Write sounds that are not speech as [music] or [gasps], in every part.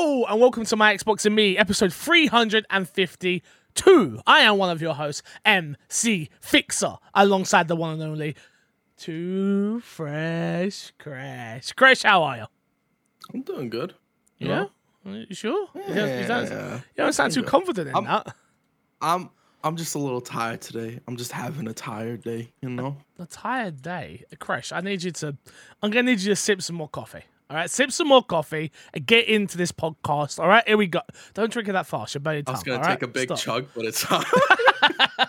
Hello and welcome to my Xbox and Me, episode 352. I am one of your hosts, MC Fixer, alongside the one and only Two Fresh Crash. Crash, how are you? I'm doing good. Yeah? You sure? you, don't, you don't- Yeah. you don't sound too confident in I'm- that. I'm I'm just a little tired today. I'm just having a tired day, you know? A tired day. Crash, I need you to, I'm to need you to sip some more coffee. All right, sip some more coffee and get into this podcast. All right, here we go. Don't drink it that fast. You're burning I was gonna take right? a big Stop. chug, but it's hard. [laughs]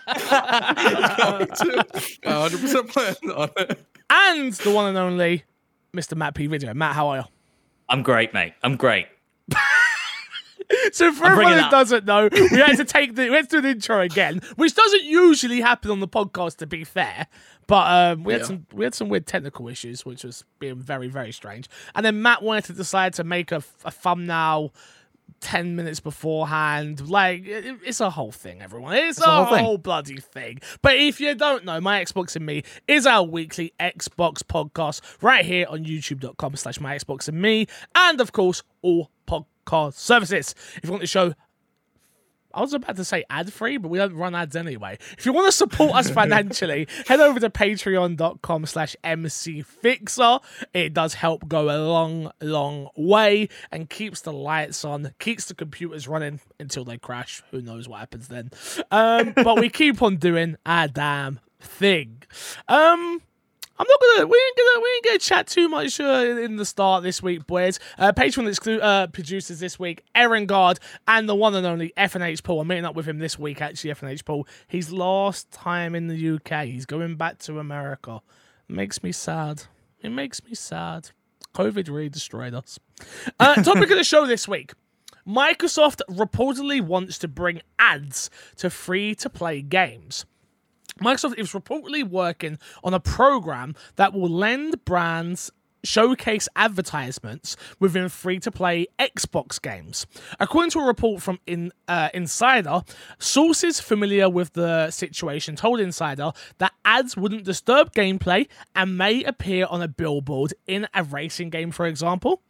I'm going to. 100% plan on it. and the one and only Mr. Matt P. Video. Matt, how are you? I'm great, mate. I'm great. So for everyone who doesn't know, we had to take the we had to do the intro again, which doesn't usually happen on the podcast. To be fair, but um, we had some we had some weird technical issues, which was being very very strange. And then Matt wanted to decide to make a, a thumbnail. 10 minutes beforehand like it- it's a whole thing everyone it's, a, a whole whole, bloody thing but if you don't know my xbox and me is our weekly xbox podcast right here on youtube.com slash my xbox and me and of course all podcast services if you want the show I was about to say ad free, but we don't run ads anyway. If you want to support us [laughs] financially, head over to patreon.com slash mcfixer. It does help go a long, long way and keeps the lights on, keeps the computers running until they crash. Who knows what happens then. Um, but we [laughs] keep on doing our damn thing. Um, I'm not gonna. We ain't gonna. We ain't gonna chat too much uh, in the start this week, boys. Uh, Patreon exclu- uh, producers this week, Aaron Guard and the one and only FNH Paul. I'm meeting up with him this week. Actually, FNH Paul. His last time in the UK. He's going back to America. makes me sad. It makes me sad. COVID really destroyed us. Uh, [laughs] topic of the show this week. Microsoft reportedly wants to bring ads to free to play games. Microsoft is reportedly working on a program that will lend brands showcase advertisements within free-to-play Xbox games. According to a report from in, uh, Insider, sources familiar with the situation told Insider that ads wouldn't disturb gameplay and may appear on a billboard in a racing game, for example.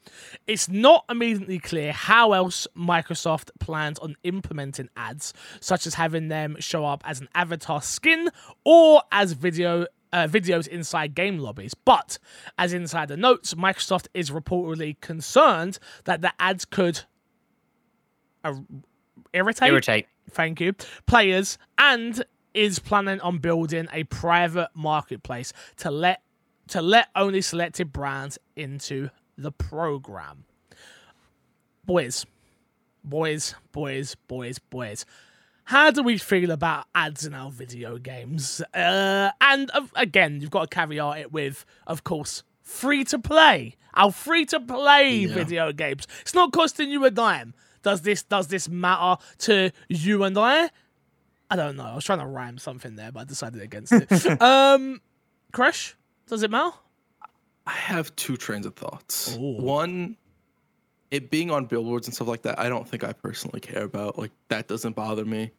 It's not immediately clear how else Microsoft plans on implementing ads, such as having them show up as an avatar skin or as video uh, videos inside game lobbies. But as Insider notes, Microsoft is reportedly concerned that the ads could uh, irritate, Irritate. thank you, players and is planning on building a private marketplace to let to let only selected brands into the program. Boys, boys, boys, boys, boys. How do we feel about ads in our video games? Uh, and uh, again, you've got to caveat it with, of course, free to play. Our free to play Yeah. video games. It's not costing you a dime. Does this does this matter to you and I? I don't know. I was trying to rhyme something there, but I decided against it. [laughs] um, Crash, does it matter? I have two trains of thoughts. Ooh. One, it being on billboards and stuff like that, I don't think I personally care about. Like that doesn't bother me.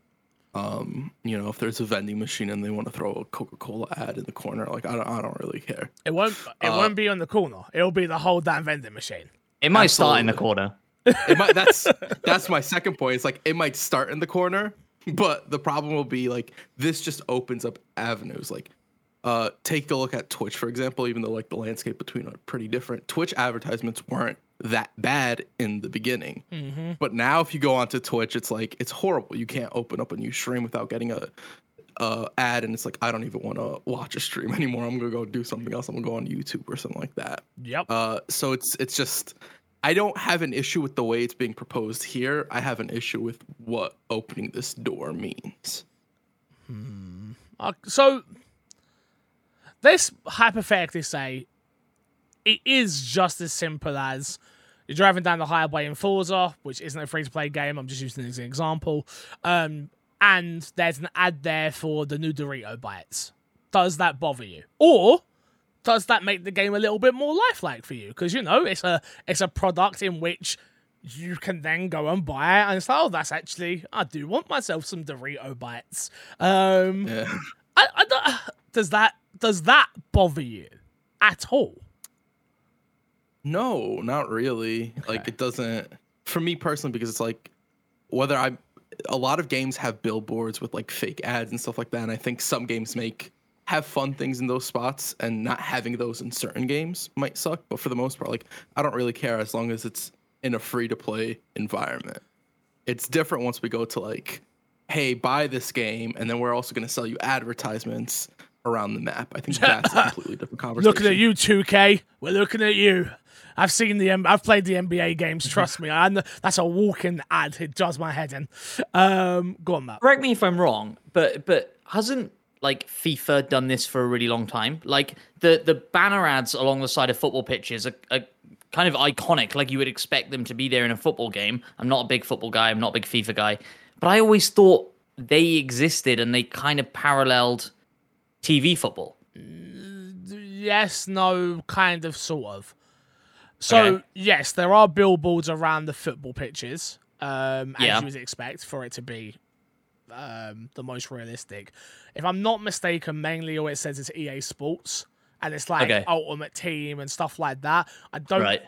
Um, you know, if there's a vending machine and they want to throw a Coca-Cola ad in the corner, like I don't, I don't really care. It won't. It Uh, won't be on the corner. It'll be the whole damn vending machine. It might start in the corner. It might, that's that's my second point. It's like it might start in the corner, but the problem will be like this just opens up avenues. Like, uh, take a look at Twitch for example. Even though like the landscape between are pretty different, Twitch advertisements weren't that bad in the beginning. But now if you go onto Twitch, it's like it's horrible. You can't open up a new stream without getting a uh, ad, and it's like I don't even want to watch a stream [laughs] anymore. I'm gonna go do something else. I'm gonna go on YouTube or something like that. Yep. Uh, so it's it's just I don't have an issue with the way it's being proposed here. I have an issue with what opening this door means. Uh, so let's hypothetically say it is just as simple as you're driving down the highway in Forza, which isn't a free to play game. I'm just using it as an example. Um, and there's an ad there for the new Dorito bites. Does that bother you? Or does that make the game a little bit more lifelike for you? Because you know it's a it's a product in which you can then go and buy it and it's like, oh, that's actually I do want myself some Dorito bites. Um, Yeah. I, I don't, does that does that bother you at all? No, not really. Like it doesn't for me personally because it's like whether I a lot of games have billboards with like fake ads and stuff like that, and I think some games make have fun things in those spots, and not having those in certain games might suck. But for the most part, like I don't really care as long as it's in a free to play environment. It's different once we go to like, hey, buy this game, and then we're also going to sell you advertisements around the map. I think that's a [laughs] completely different conversation. Looking at you, 2K. We're looking at you. I've seen the I've played the NBA games. Trust me, I know that's a walking ad. It does my head in. Um, go on, Matt. Correct me if I'm wrong, but but hasn't like FIFA done this for a really long time? Like the the banner ads along the side of football pitches are, are kind of iconic, like you would expect them to be there in a football game. I'm not a big football guy. I'm not a big FIFA guy, but I always thought they existed and they kind of paralleled TV football. Yes, no, kind of, sort of. So Okay. yes, there are billboards around the football pitches, um, as Yeah. you would expect for it to be um, the most realistic. If I'm not mistaken, mainly all it says is EA Sports, and it's like Okay. Ultimate Team and stuff like that. I don't. Right.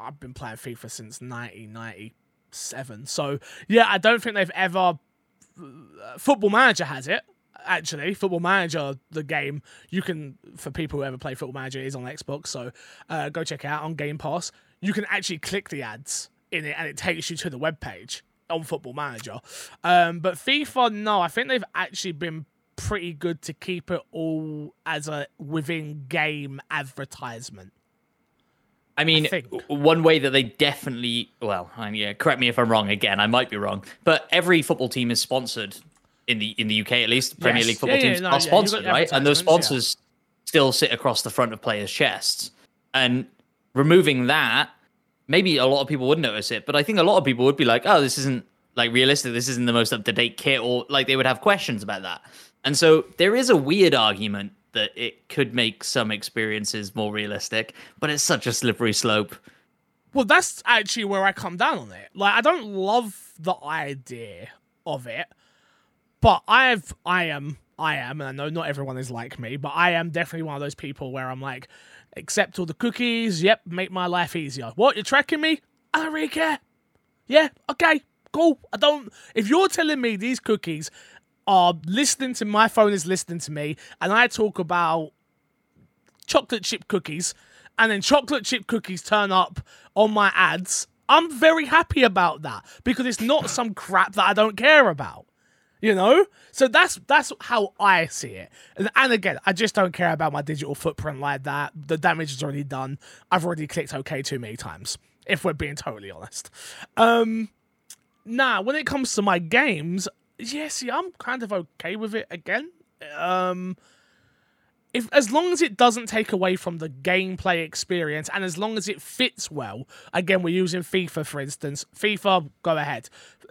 I've been playing FIFA since 1997, so yeah, I don't think they've ever. uh, Football Manager has it actually. Football Manager, the game you can for people who ever play Football Manager is on Xbox, so uh, go check it out on Game Pass. You can actually click the ads in it, and it takes you to the web page on Football Manager. Um, but FIFA, no, I think they've actually been pretty good to keep it all as a within game advertisement. I mean, w- one way that they definitely, well, I mean, yeah, correct me if I'm wrong again, I might be wrong, but every football team is sponsored in the in the UK at least. Premier Yes. League football Yeah, yeah, teams no, are yeah, sponsored, right? And those yeah. sponsors still sit across the front of players' chests. And removing that, maybe a lot of people would notice it, but I think a lot of people would be like, "Oh, this isn't like realistic. This isn't the most up to date kit," or like they would have questions about that. And so there is a weird argument that it could make some experiences more realistic, but it's such a slippery slope. Well, that's actually where I come down on it. Like, I don't love the idea of it, but I've, I am, I am, and I know not everyone is like me, but I am definitely one of those people where I'm like, accept all the cookies. Yep, make my life easier. What you're tracking me? I don't really care. Yeah, okay, cool. I don't. If you're telling me these cookies are listening to my phone is listening to me, and I talk about chocolate chip cookies, and then chocolate chip cookies turn up on my ads, I'm very happy about that because it's not some crap that I don't care about. You know? So that's that's how I see it. And, and again, I just don't care about my digital footprint like that. The damage is already done. I've already clicked OK too many times, if we're being totally honest. Um now, when it comes to my games, yeah, see, I'm kind of okay with it again. Um if as long as it doesn't take away from the gameplay experience and as long as it fits well again we're using fifa for instance. Fifa go ahead.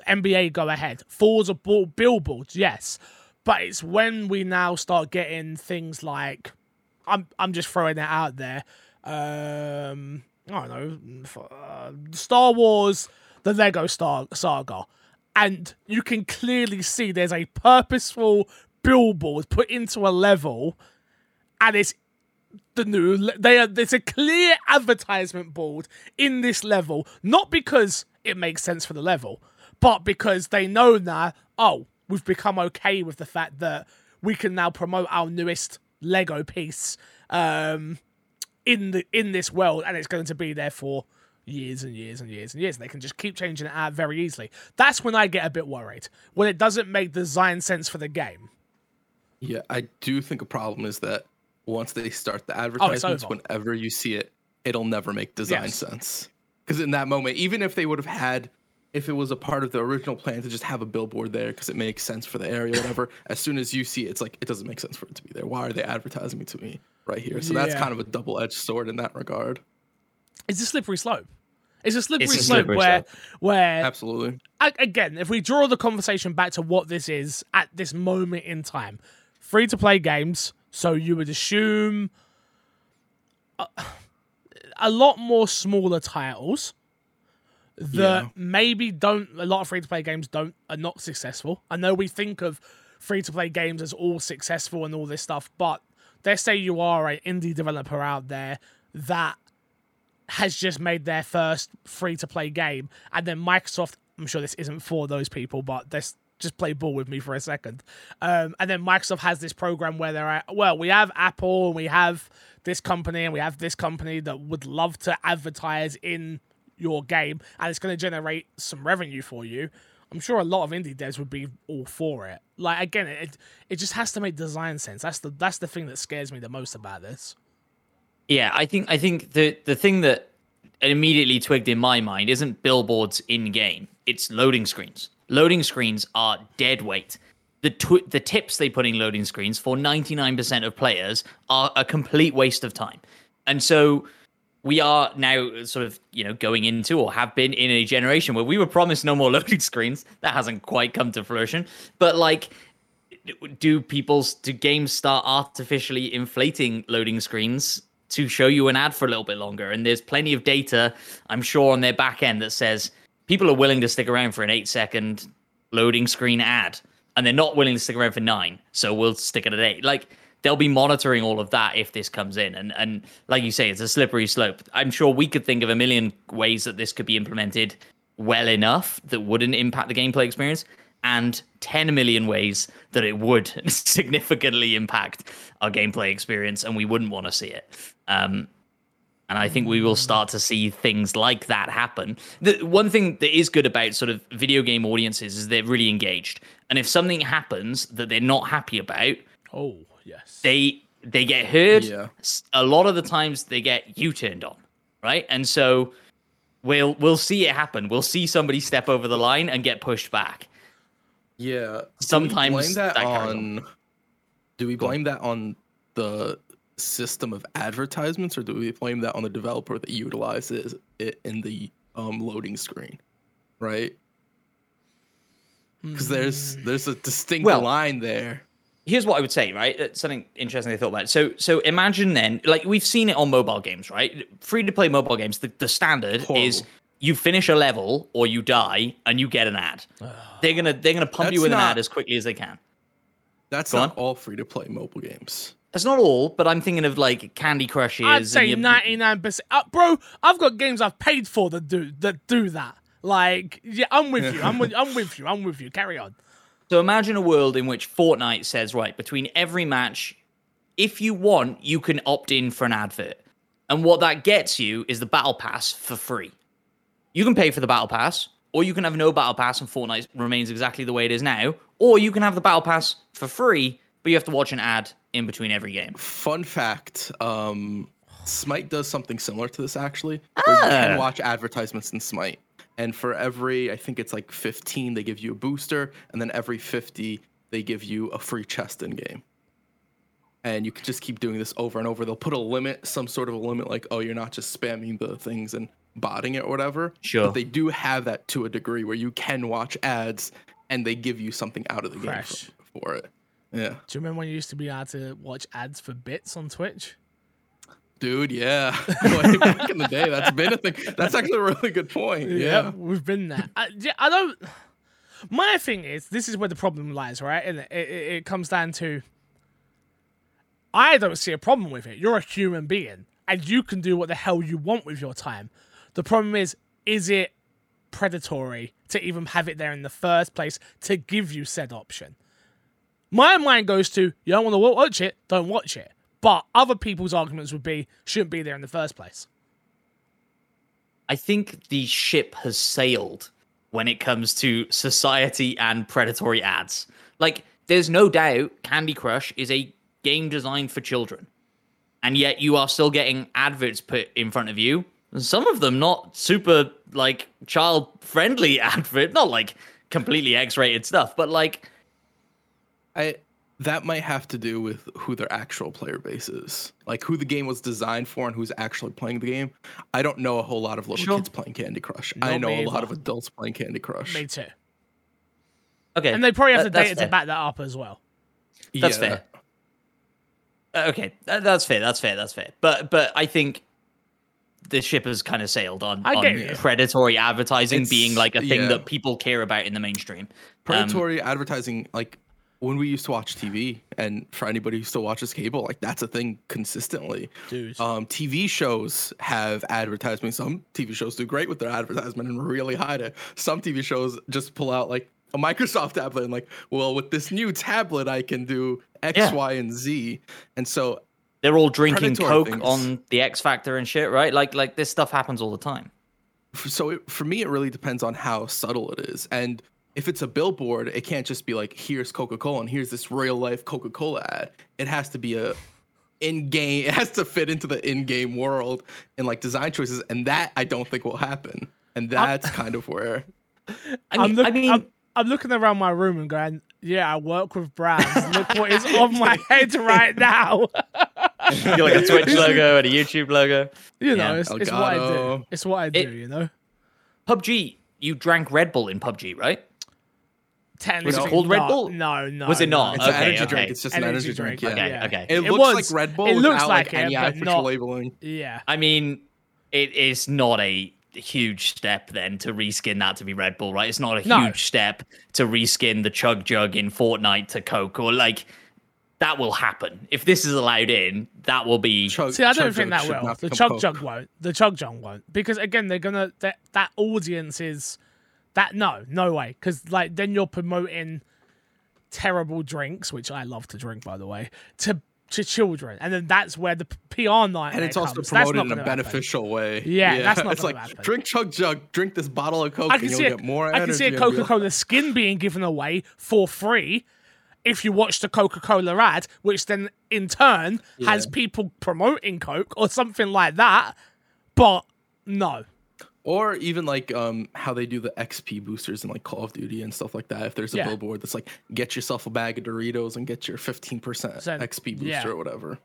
Nba go ahead. Forza ball billboards yes. But it's when we now start getting things like i'm i'm just throwing it out there. Um i don't know uh, star wars the lego star saga. And you can clearly see there's a purposeful billboard put into a level and it's the new they are there's a clear advertisement board in this level not because it makes sense for the level but because they know now oh we've become okay with the fact that we can now promote our newest lego piece um in the in this world and it's going to be there for years and years and years and years. They can just keep changing it out very easily. That's when i get a bit worried. When it doesn't make design sense for the game. Yeah, I do think a problem is that once they start the oh, advertisements, over. whenever you see it, it'll never make design Yes. sense. Because in that moment, even if they would have had, if it was a part of the original plan to just have a billboard there because it makes sense for the area, [laughs] whatever, as soon as you see it, it's like, it doesn't make sense for it to be there. Why are they advertising it to me right here? So that's kind of a double edged sword in that regard. it's a slippery slope it's a slippery It's a slope slippery where slope. where Absolutely. again, if we draw the conversation back to what this is at this moment in time, free to play games. So you would assume a, a lot more smaller titles that Yeah. maybe don't. A lot of free to play games don't are not successful. I know we think of free to play games as all successful and all this stuff, but let's say you are an indie developer out there that has just made their first free to play game, and then Microsoft. I'm sure this isn't for those people, but this just play ball with me for a second. Um, and then Microsoft has this program where they're at, well, we have Apple and we have this company and we have this company that would love to advertise in your game and it's going to generate some revenue for you. I'm sure a lot of indie devs would be all for it. Like again, it it just has to make design sense. That's the that's the thing that scares me the most about this. Yeah, I think I think the the thing that immediately twigged in my mind isn't billboards in game. It's loading screens. Loading screens are dead weight. The tw- the tips they put in loading screens for 99% of players are a complete waste of time. And so we are now sort of, you know, going into or have been in a generation where we were promised no more [laughs] loading screens. That hasn't quite come to fruition. But like do people's do games start artificially inflating loading screens to show you an ad for a little bit longer and there's plenty of data i'm sure on their back end that says people are willing to stick around for an eight second loading screen ad and they're not willing to stick around for nine so we'll stick it at eight. Like they'll be monitoring all of that if this comes in. And and like you say it's a slippery slope. I'm sure we could think of a million ways that this could be implemented well enough that wouldn't impact the gameplay experience and 10 million ways that it would [laughs] significantly impact our gameplay experience and we wouldn't want to see it. Um, and I think we will start to see things like that happen. The one thing that is good about sort of video game audiences is they're really engaged. And if something happens that they're not happy about, oh yes, they they get heard. Yeah. A lot of the times they get you turned on, right? And so we'll we'll see it happen. We'll see somebody step over the line and get pushed back. Yeah. Sometimes do we blame that, that carries on. Do we blame that on the system of advertisements, or do we blame that on the developer that utilizes it in the um, loading screen? Right. Because there's there's a distinct Well- line there. here's what I would say, right? It's something interesting I thought about. So, so imagine then, like we've seen it on mobile games, right? Free to play mobile games. The, the standard Horrible. is you finish a level or you die and you get an ad. [sighs] they're gonna they're gonna pump you That's with an ad as quickly as they can. That's Go not on. all free to play mobile games. That's not all, but I'm thinking of like Candy Crushes. I'd say ninety nine percent. Uh, bro, I've got games I've paid for that do that do that. Like, yeah, I'm with you. I'm with, I'm with you. I'm with you. Carry on. So imagine a world in which Fortnite says, right, between every match, if you want, you can opt in for an advert. And what that gets you is the battle pass for free. You can pay for the battle pass, or you can have no battle pass and Fortnite remains exactly the way it is now, or you can have the battle pass for free, but you have to watch an ad in between every game. Fun fact: um, Smite does something similar to this actually. Where you Ah. can watch advertisements in Smite, and for every I think it's like 15, they give you a booster, and then every 50, they give you a free chest in game. And you can just keep doing this over and over. They'll put a limit, some sort of a limit, like oh, you're not just spamming the things and botting it or whatever. Sure. But they do have that to a degree where you can watch ads, and they give you something out of the game for, for it. Yeah. Do you remember when you used to be able to watch ads for bits on Twitch? Dude, yeah. [laughs] [laughs] Way back in the day, that's been a thing. That's actually a really good point. Yeah. we've been there. I, yeah, I don't. My thing is, this is where the problem lies, right? And it, it, it comes down to, I don't see a problem with it. You're a human being, and you can do what the hell you want with your time. The problem is, is it predatory to even have it there in the first place to give you said option? My mind goes to, you don't want to watch it, don't watch it. But other people's arguments would be, shouldn't be there in the first place. I think the ship has sailed when it comes to society and predatory ads. Like, there's no doubt Candy Crush is a game designed for children. And yet you are still getting adverts put in front of you. And some of them not super like child friendly [laughs] advert, not like completely X rated stuff, but like I that might have to do with who their actual player base is. Like who the game was designed for and who's actually playing the game. I don't know a whole lot of little Sure. kids playing Candy Crush. Not I know a lot either. of adults playing Candy Crush. Me too. okay. And they probably have that- the that's data to back that up as well. That's Yeah, fair. Uh, Okay, that, that's fair. That's fair. That's fair. But but I think the ship has kind of sailed on, on predatory advertising It's- being like a thing yeah. that people care about in the mainstream. Um, Predatory advertising like when we used to watch TV, and for anybody who still watches cable, like that's a thing consistently. Dude. Um, TV shows have advertisements. Some TV shows do great with their advertisement and really hide it. Some TV shows just pull out like a Microsoft [laughs] tablet and like, well, with this new tablet, I can do X, Yeah. Y, and Z. And so They're all drinking coke things. on the X Factor and shit, right? Like like this stuff happens all the time. so it, for me it really depends on how subtle it is and if it's a billboard it can't just be like here's coca-cola and here's this real life coca-cola ad it has to be a in-game it has to fit into the in-game world and like design choices and that i don't think will happen and that's kind of where [laughs] I I'm, look- I mean, I'm, I'm looking around my room and going, yeah, I work with brands. [laughs] Look what is on my head right now. [laughs] you're like a Twitch logo and a YouTube logo. you know, Yeah. it's, it's what I do. It's what I do, It- you know? PUBG, you drank Red Bull in PUBG, right? Technically called Red not. Bull? No, no. Was it no, not? it's no. an energy okay. drink it's just an energy, drink, yeah Okay, yeah. okay. it, It looks was- like red bull it without looks like, like it, any but artificial not- labeling Yeah. I mean, it is not a huge step then to reskin that to be Red Bull, right? It's not a No. huge step to reskin the Chug Jug in Fortnite to Coke or like that will happen. If this is allowed in, that will be Chug- See, I don't think that will. The Chug Jug won't. The Chug Jug won't. Because again, they're gonna that that audience is that no, no way. Because like then you're promoting terrible drinks, which I love to drink by the way, to to children, and then that's where the PR night and it's also comes. Promoted in a gonna happen. beneficial way. Yeah, that's not [laughs] it's like happen. drink chug jug, drink this bottle of Coke, and you'll a, get more I can see a and be like- Coca Cola skin being given away for free if you watch the Coca Cola ad, which then in turn has people promoting Coke or something like that. But no, Or even like um how they do the XP boosters in like Call of Duty and stuff like that. If there's a Yeah. billboard that's like get yourself a bag of Doritos and get your 15% So, XP booster yeah. or whatever.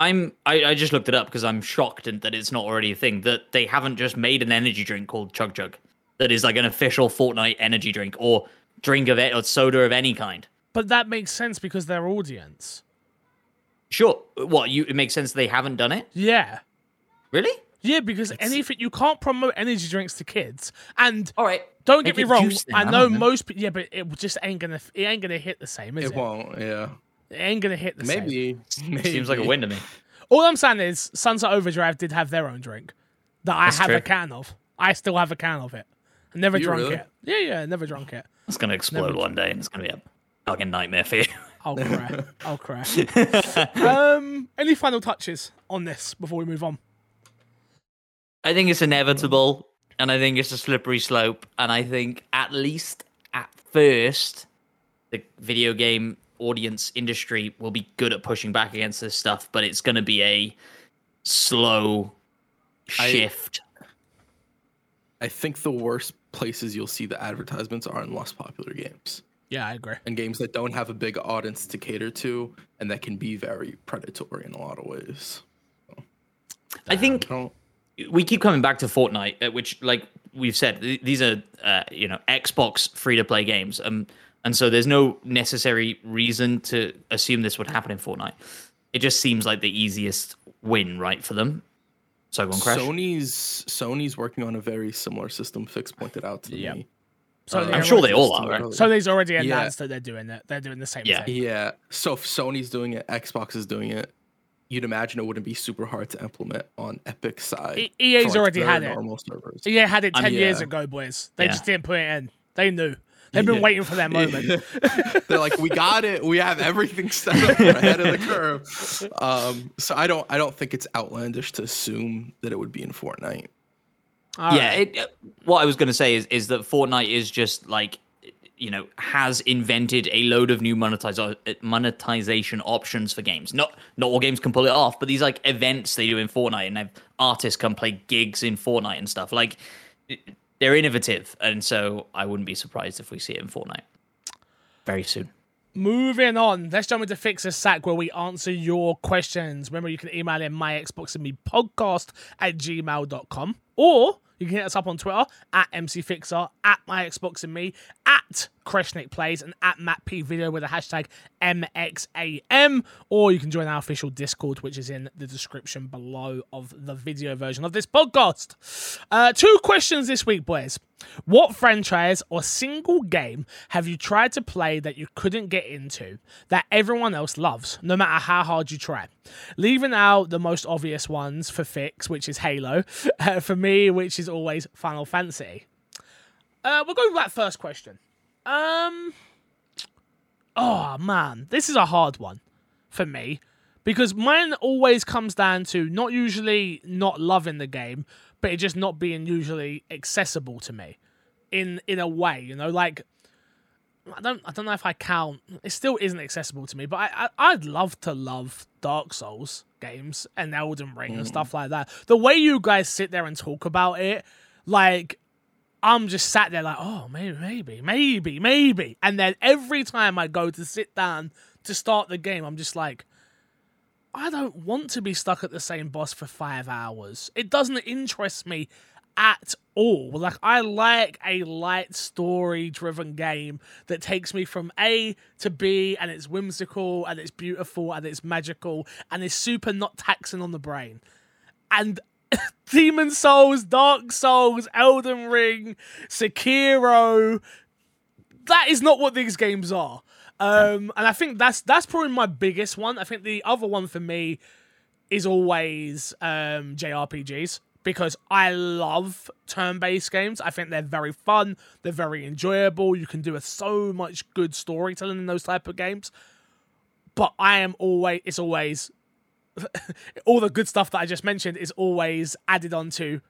I'm I, I just looked it up because I'm shocked that it's not already a thing that they haven't just made an energy drink called Chug Chug that is like an official Fortnite energy drink or drink of it or soda of any kind. but that makes sense because their audience. Sure, what you it makes sense they haven't done it. Yeah. Really? Yeah, because anything you can't promote energy drinks to kids, and All right. don't get me wrong, juice I I know don't most, pe- yeah, but it just ain't gonna, it ain't gonna hit the same, is it? It won't, yeah. It ain't gonna hit the same. Maybe, maybe. Seems like a win to me. All I'm saying is Sunset Overdrive did have their own drink that I That's have a can of. I still have a can of it. I never You drunk really? it. Yeah, yeah, I never drunk it. It's gonna explode one day and it's gonna be a fucking nightmare for you. [laughs] I'll cry. I'll cry. [laughs] um, any final touches on this before we move on? I think it's inevitable, mm. and I think it's a slippery slope. And I think at least at first, the video game audience industry will be good at pushing back against this stuff, but it's going to be a slow shift. I think the worst places you'll see the advertisements are in less popular games Yeah, I agree. and games that don't have a big audience to cater to and that can be very predatory in a lot of ways. I think I don't, we keep coming back to Fortnite, uh, which, like we've said, th- these are uh, you know Xbox free to play games, um, and so there's no necessary reason to assume this would happen in Fortnite. It just seems like the easiest win, right, for them. So go on, Crash. Sony's Sony's working on a very similar system. Fix pointed out to Yep. me. So Uh, I'm sure they all are, right? So they's already Yeah. announced that they're doing it. They're doing the same Yeah. thing. Yeah. So if Sony's doing it, Xbox is doing it. You'd imagine it wouldn't be super hard to implement on Epic side. E- EA's for, like, already had it. Normal servers. EA had it I'm- ten years ago, boys. They Yeah. just didn't put it in. They knew. They've been Yeah. waiting for that moment. [laughs] They're like, we got it. We have everything set up. We're ahead of the curve. Um, so I don't, I don't think it's outlandish to assume that it would be in Fortnite. All yeah, right. it, uh, what I was going to say is is that Fortnite is just like you know has invented a load of new monetize- uh, monetization options for games. Not not all games can pull it off, but these like events they do in Fortnite and have artists come play gigs in Fortnite and stuff. Like they're innovative, and so I wouldn't be surprised if we see it in Fortnite very soon. Moving on, let's jump into Fix a Sack where we answer your questions. Remember, you can email in my Xbox and me podcast at gmail.com or you can hit us up on Twitter at MCFixer, at my Xbox and me, at Kreshnik Plays, and at Matt P Video with the hashtag MXAM. Or you can join our official Discord, which is in the description below of the video version of this podcast. Uh, two questions this week, boys. What franchise or single game have you tried to play that you couldn't get into that everyone else loves, no matter how hard you try? Leaving out the most obvious ones for Fix, which is Halo, [laughs] uh, for me, which is always Final Fantasy. Uh, we'll go with that first question. Um, oh man, this is a hard one for me because mine always comes down to not usually not loving the game, but it just not being usually accessible to me in in a way, you know, like I don't I don't know if I count it still isn't accessible to me, but I, I would love to love Dark Souls games and Elden Ring mm. and stuff like that. The way you guys sit there and talk about it, like I'm just sat there like, oh maybe maybe, maybe, maybe. And then every time I go to sit down to start the game, I'm just like I don't want to be stuck at the same boss for five hours. It doesn't interest me at all. Like, I like a light story driven game that takes me from A to B and it's whimsical and it's beautiful and it's magical and it's super not taxing on the brain. And [laughs] Demon's Souls, Dark Souls, Elden Ring, Sekiro, that is not what these games are. Um, and I think that's that's probably my biggest one. I think the other one for me is always um, JRPGs because I love turn-based games. I think they're very fun, they're very enjoyable. You can do a, so much good storytelling in those type of games. But I am always it's always [laughs] all the good stuff that I just mentioned is always added onto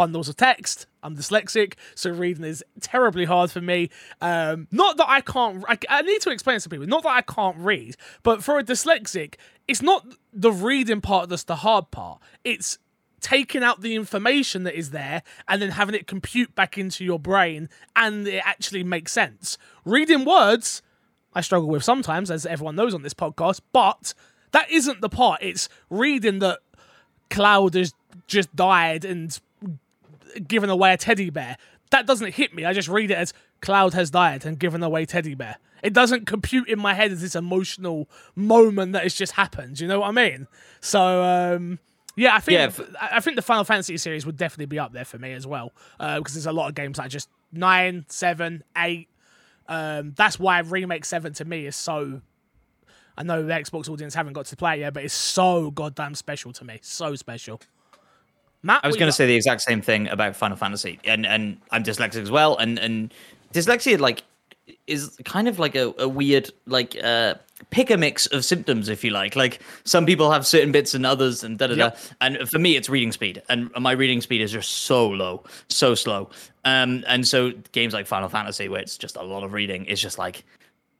bundles of text. I'm dyslexic, so reading is terribly hard for me. Um, not that I can't, I, I need to explain to people, not that I can't read, but for a dyslexic, it's not the reading part that's the hard part. It's taking out the information that is there and then having it compute back into your brain and it actually makes sense. Reading words, I struggle with sometimes, as everyone knows on this podcast, but that isn't the part. It's reading that Cloud has just died and given away a teddy bear. That doesn't hit me. I just read it as Cloud has died and given away teddy bear. It doesn't compute in my head as this emotional moment that has just happened. You know what I mean? So um, yeah, I think yeah, f- I think the Final Fantasy series would definitely be up there for me as well uh, because there's a lot of games like just nine, seven, eight. Um, that's why remake seven to me is so. I know the Xbox audience haven't got to play it yet, but it's so goddamn special to me. So special. Matt, I was going to say the exact same thing about Final Fantasy, and and I'm dyslexic as well, and and dyslexia like is kind of like a, a weird like uh pick a mix of symptoms if you like. Like some people have certain bits and others and da da da. And for me it's reading speed and my reading speed is just so low so slow. Um and so games like final fantasy where it's just a lot of reading is just like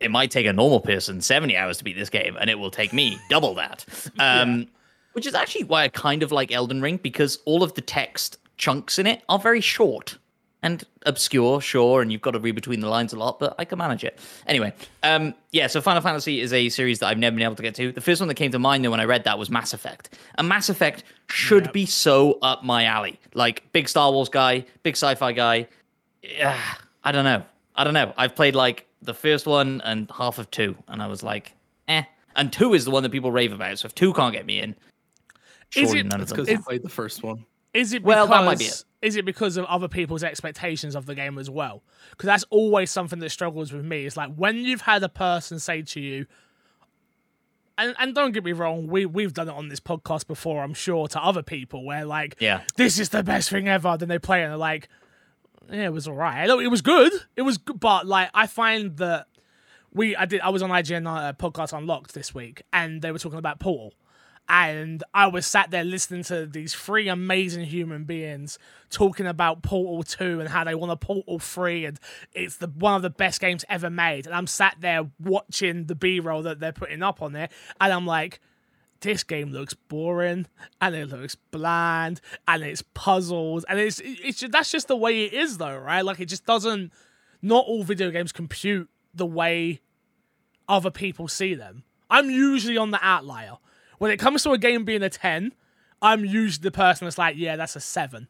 it might take a normal person 70 hours to beat this game and it will take me double that. Um yeah which is actually why I kind of like Elden Ring because all of the text chunks in it are very short and obscure, sure, and you've got to read between the lines a lot, but I can manage it. Anyway, um, yeah, so Final Fantasy is a series that I've never been able to get to. The first one that came to mind though when I read that was Mass Effect. And Mass Effect should yep. be so up my alley. Like big Star Wars guy, big sci-fi guy. Yeah, I don't know. I don't know. I've played like the first one and half of two, and I was like, eh. And two is the one that people rave about. So if two can't get me in, is it because you played the first one? Is it because, well, that might be it. Is it because of other people's expectations of the game as well? Because that's always something that struggles with me. It's like when you've had a person say to you, and, and don't get me wrong, we we've done it on this podcast before, I'm sure, to other people where like, yeah, this is the best thing ever. Then they play it and they're like, yeah, it was alright. It was good. It was good, but like I find that we I did I was on IGN uh, podcast Unlocked this week, and they were talking about Portal and I was sat there listening to these three amazing human beings talking about Portal 2 and how they want a Portal 3 and it's the one of the best games ever made. And I'm sat there watching the B-roll that they're putting up on there and I'm like, this game looks boring and it looks bland and it's puzzles and it's it's that's just the way it is though, right? Like it just doesn't not all video games compute the way other people see them. I'm usually on the outlier when it comes to a game being a 10, I'm usually the person that's like, yeah, that's a 7.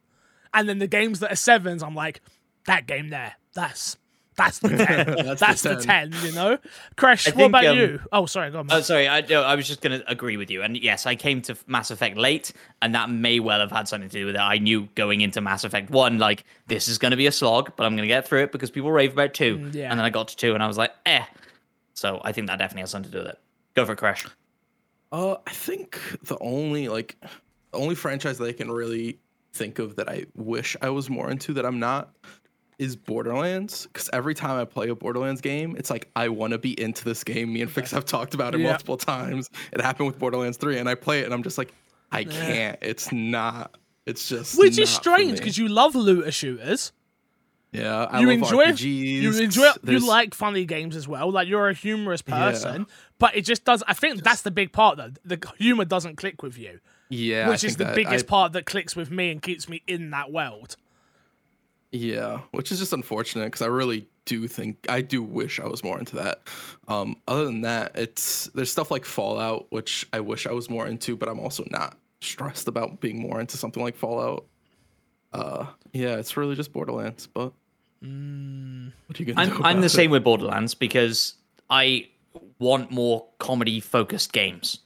And then the games that are 7s, I'm like, that game there, that's That's the 10. That's [laughs] That's, the the 10. 10. you know? Crash, I what think, about um, you? Oh, sorry, go on. Oh, sorry. I, no, I was just going to agree with you. And yes, I came to Mass Effect late, and that may well have had something to do with it. I knew going into Mass Effect 1, like, this is going to be a slog, but I'm going to get through it because people rave about 2. Mm, yeah. And then I got to 2, and I was like, eh. So I think that definitely has something to do with it. Go for it, Crash. Uh, I think the only like the only franchise that I can really think of that I wish I was more into that I'm not is Borderlands. Because every time I play a Borderlands game, it's like I want to be into this game. Me and Fix have talked about it Yeah. multiple times. It happened with Borderlands 3, and I play it and I'm just like, I can't. It's not. It's just Which is strange because you love looter shooters. Yeah, I you love enjoy RPGs. you enjoy you like funny games as well. Like you're a humorous person, but it just does. I think that's the big part though. The humor doesn't click with you, yeah, I which is the biggest I- part that clicks with me and keeps me in that world. Yeah, which is just unfortunate because I really do think I do wish I was more into that. Um, other than that, it's there's stuff like Fallout, which I wish I was more into, but I'm also not stressed about being more into something like Fallout. Uh, yeah, it's really just Borderlands. But what are you gonna I'm, I'm the it? same with Borderlands because I want more comedy focused games.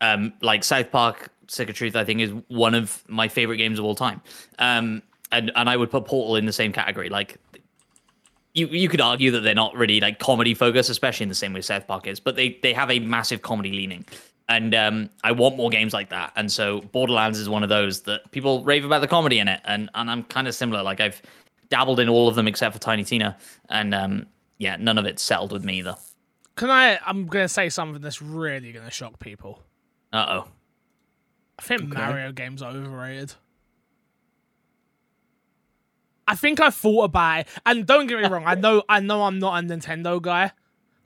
Um, like South Park Stick of Truth, I think is one of my favorite games of all time. Um, and and I would put Portal in the same category. Like you you could argue that they're not really like comedy focused, especially in the same way South Park is, but they they have a massive comedy leaning. And um, I want more games like that. And so Borderlands is one of those that people rave about the comedy in it. And and I'm kind of similar. Like I've dabbled in all of them except for Tiny Tina. And um, yeah, none of it settled with me either. Can I? I'm gonna say something that's really gonna shock people. Uh oh. I think Mario games are overrated. I think I thought about it, and don't get me wrong. I know, I know, I'm not a Nintendo guy.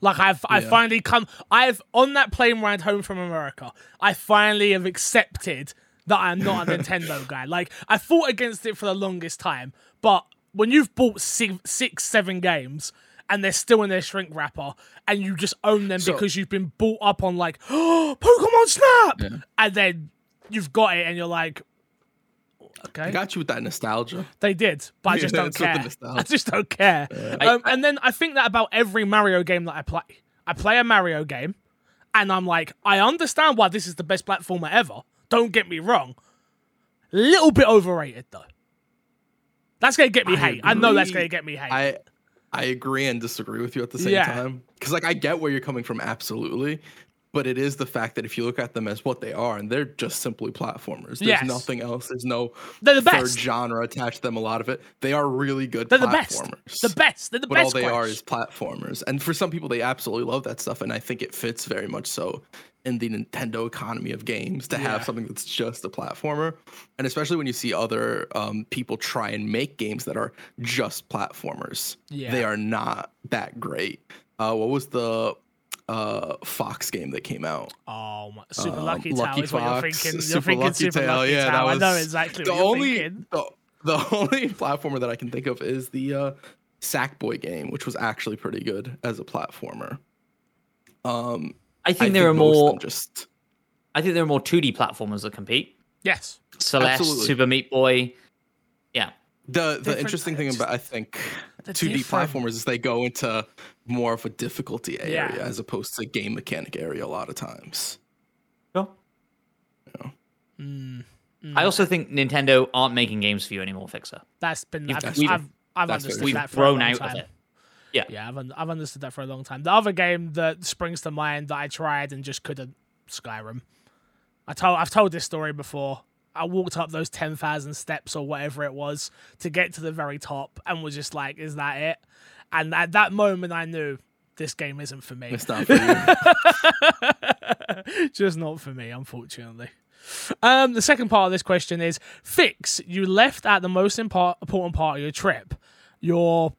Like I've, I finally come. I've on that plane ride home from America. I finally have accepted that I'm not a [laughs] Nintendo guy. Like I fought against it for the longest time, but when you've bought six, six seven games and they're still in their shrink wrapper, and you just own them So- because you've been bought up on like oh, [gasps] Pokemon Snap, and then you've got it, and you're like, okay, I got you with that nostalgia. they did, but I [laughs] just Yeah, don't it's with the care. I just don't care. Um, and then I think that about every Mario game that I play. I play a Mario game, and I'm like, I understand why this is the best platformer ever. Don't get me wrong. Little bit overrated though. That's gonna get me I hate. I know that's gonna get me hate. I I agree and disagree with you at the same Yeah. time because like I get where you're coming from absolutely, but it is the fact that if you look at them as what they are and they're just simply platformers. There's Yes. nothing else. There's no They're the third best. genre attached to them. A lot of it. They are really good. They're the best. The best. They're the best. But all best. they are is platformers, and for some people, they absolutely love that stuff, and I think it fits very much so in the Nintendo economy of games to Yeah. have something that's just a platformer, and especially when you see other um, people try and make games that are just platformers. Yeah. They are not that great. Uh, what was the uh, Fox game that came out? Oh, my, Super Um, Lucky Lucky is what you're Fox, thinking. [laughs] You're Super thinking Lucky Super Tale, Lucky yeah, I know exactly the what you're only thinking. the, the [laughs] only platformer that I can think of is the uh, Sackboy game, which was actually pretty good as a platformer. Um, I I think there are more. just I think there are more 2D platformers that compete. Yes. Celeste, Absolutely. Super Meat Boy. Yeah. the the Different interesting thing about I think 2D different. platformers is they go into more of a difficulty area Yeah. as opposed to game mechanic area a lot of times. Mm. I mm. also think Nintendo aren't making games for you anymore, Fixer. That's been. You've- I've, we've- I've, I've that's understood very We've that for a grown long out time. of it. Yeah. Yeah, I've, un- I've understood that for a long time. The other game that springs to mind that I tried and just couldn't Skyrim. I told I've told this story before. I walked up those ten thousand steps or whatever it was to get to the very top and was just like, "Is that it?" And at that moment, I knew this game isn't for me. It's not for [laughs] just not for me, unfortunately. Um, the second part of this question is fix. You left at the most impor- important part of your trip. Your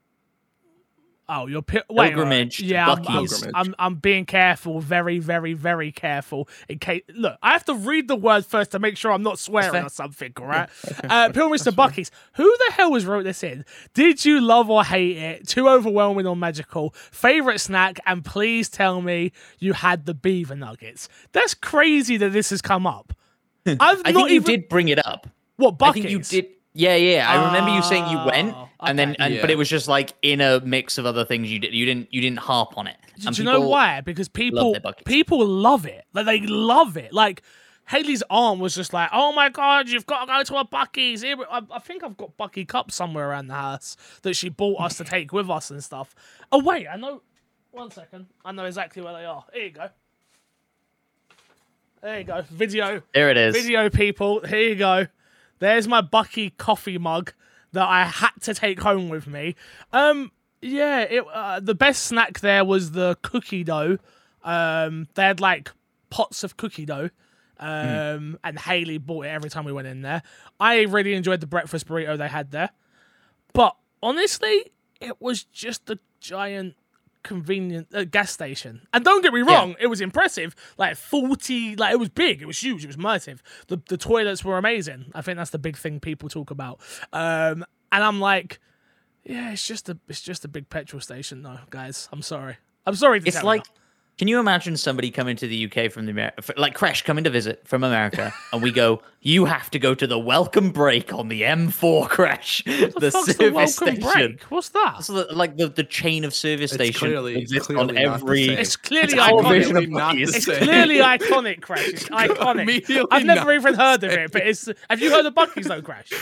oh, your pi- wait, Pilgrimage to Yeah, I'm, I'm, I'm I'm being careful, very, very, very careful. In case, look, I have to read the word first to make sure I'm not swearing or something. All right, [laughs] uh, Pilgrimage to Buc-ee's. Who the hell was wrote this in? Did you love or hate it? Too overwhelming or magical? Favorite snack? And please tell me you had the beaver nuggets. That's crazy that this has come up. [laughs] I've I not think you even did bring it up. what I think you did. Yeah, yeah. I remember you saying you went, Oh, and then, okay. and, but it was just like in a mix of other things you did. You didn't, you didn't harp on it. Do, And do you know why? Because people their Buc-ee's. people love it. Like they love it. Like Haley's aunt was just like, "Oh my god, you've got to go to a Buc-ee's." I, I think I've got Bucky cups somewhere around the house that she bought us to take with us and stuff. Oh wait, I know. One second, I know exactly where they are. Here you go. There you go. Video. There it is. Video people, here you go. There's my Buc-ee coffee mug that I had to take home with me. Um, yeah, it uh, the best snack there was the cookie dough. Um, they had like pots of cookie dough. Um, and Haley bought it every time we went in there. I really enjoyed the breakfast burrito they had there. But honestly, it was just a giant convenient uh, gas station. And don't get me wrong, it was impressive. Like 40, like it was big, it was huge, it was massive. The the toilets were amazing. I think that's the big thing people talk about. Um and I'm like, yeah, it's just a it's just a big petrol station though, guys. I'm sorry. I'm sorry to It's like, you. Can you imagine somebody coming to the UK from the Amer- f- like Crash coming to visit from America, and we go, [laughs] you have to go to the welcome break on the M4 Crash, the, the fuck's the welcome station. break? What's that? So the, like the, the chain of service It's stations clearly- exists clearly on every. It's clearly [laughs] It's iconic. version Clearly not. It's clearly iconic, Crash. It's iconic. I've never even heard of it, but it's. Have you heard of Buc-ee's though, Crash?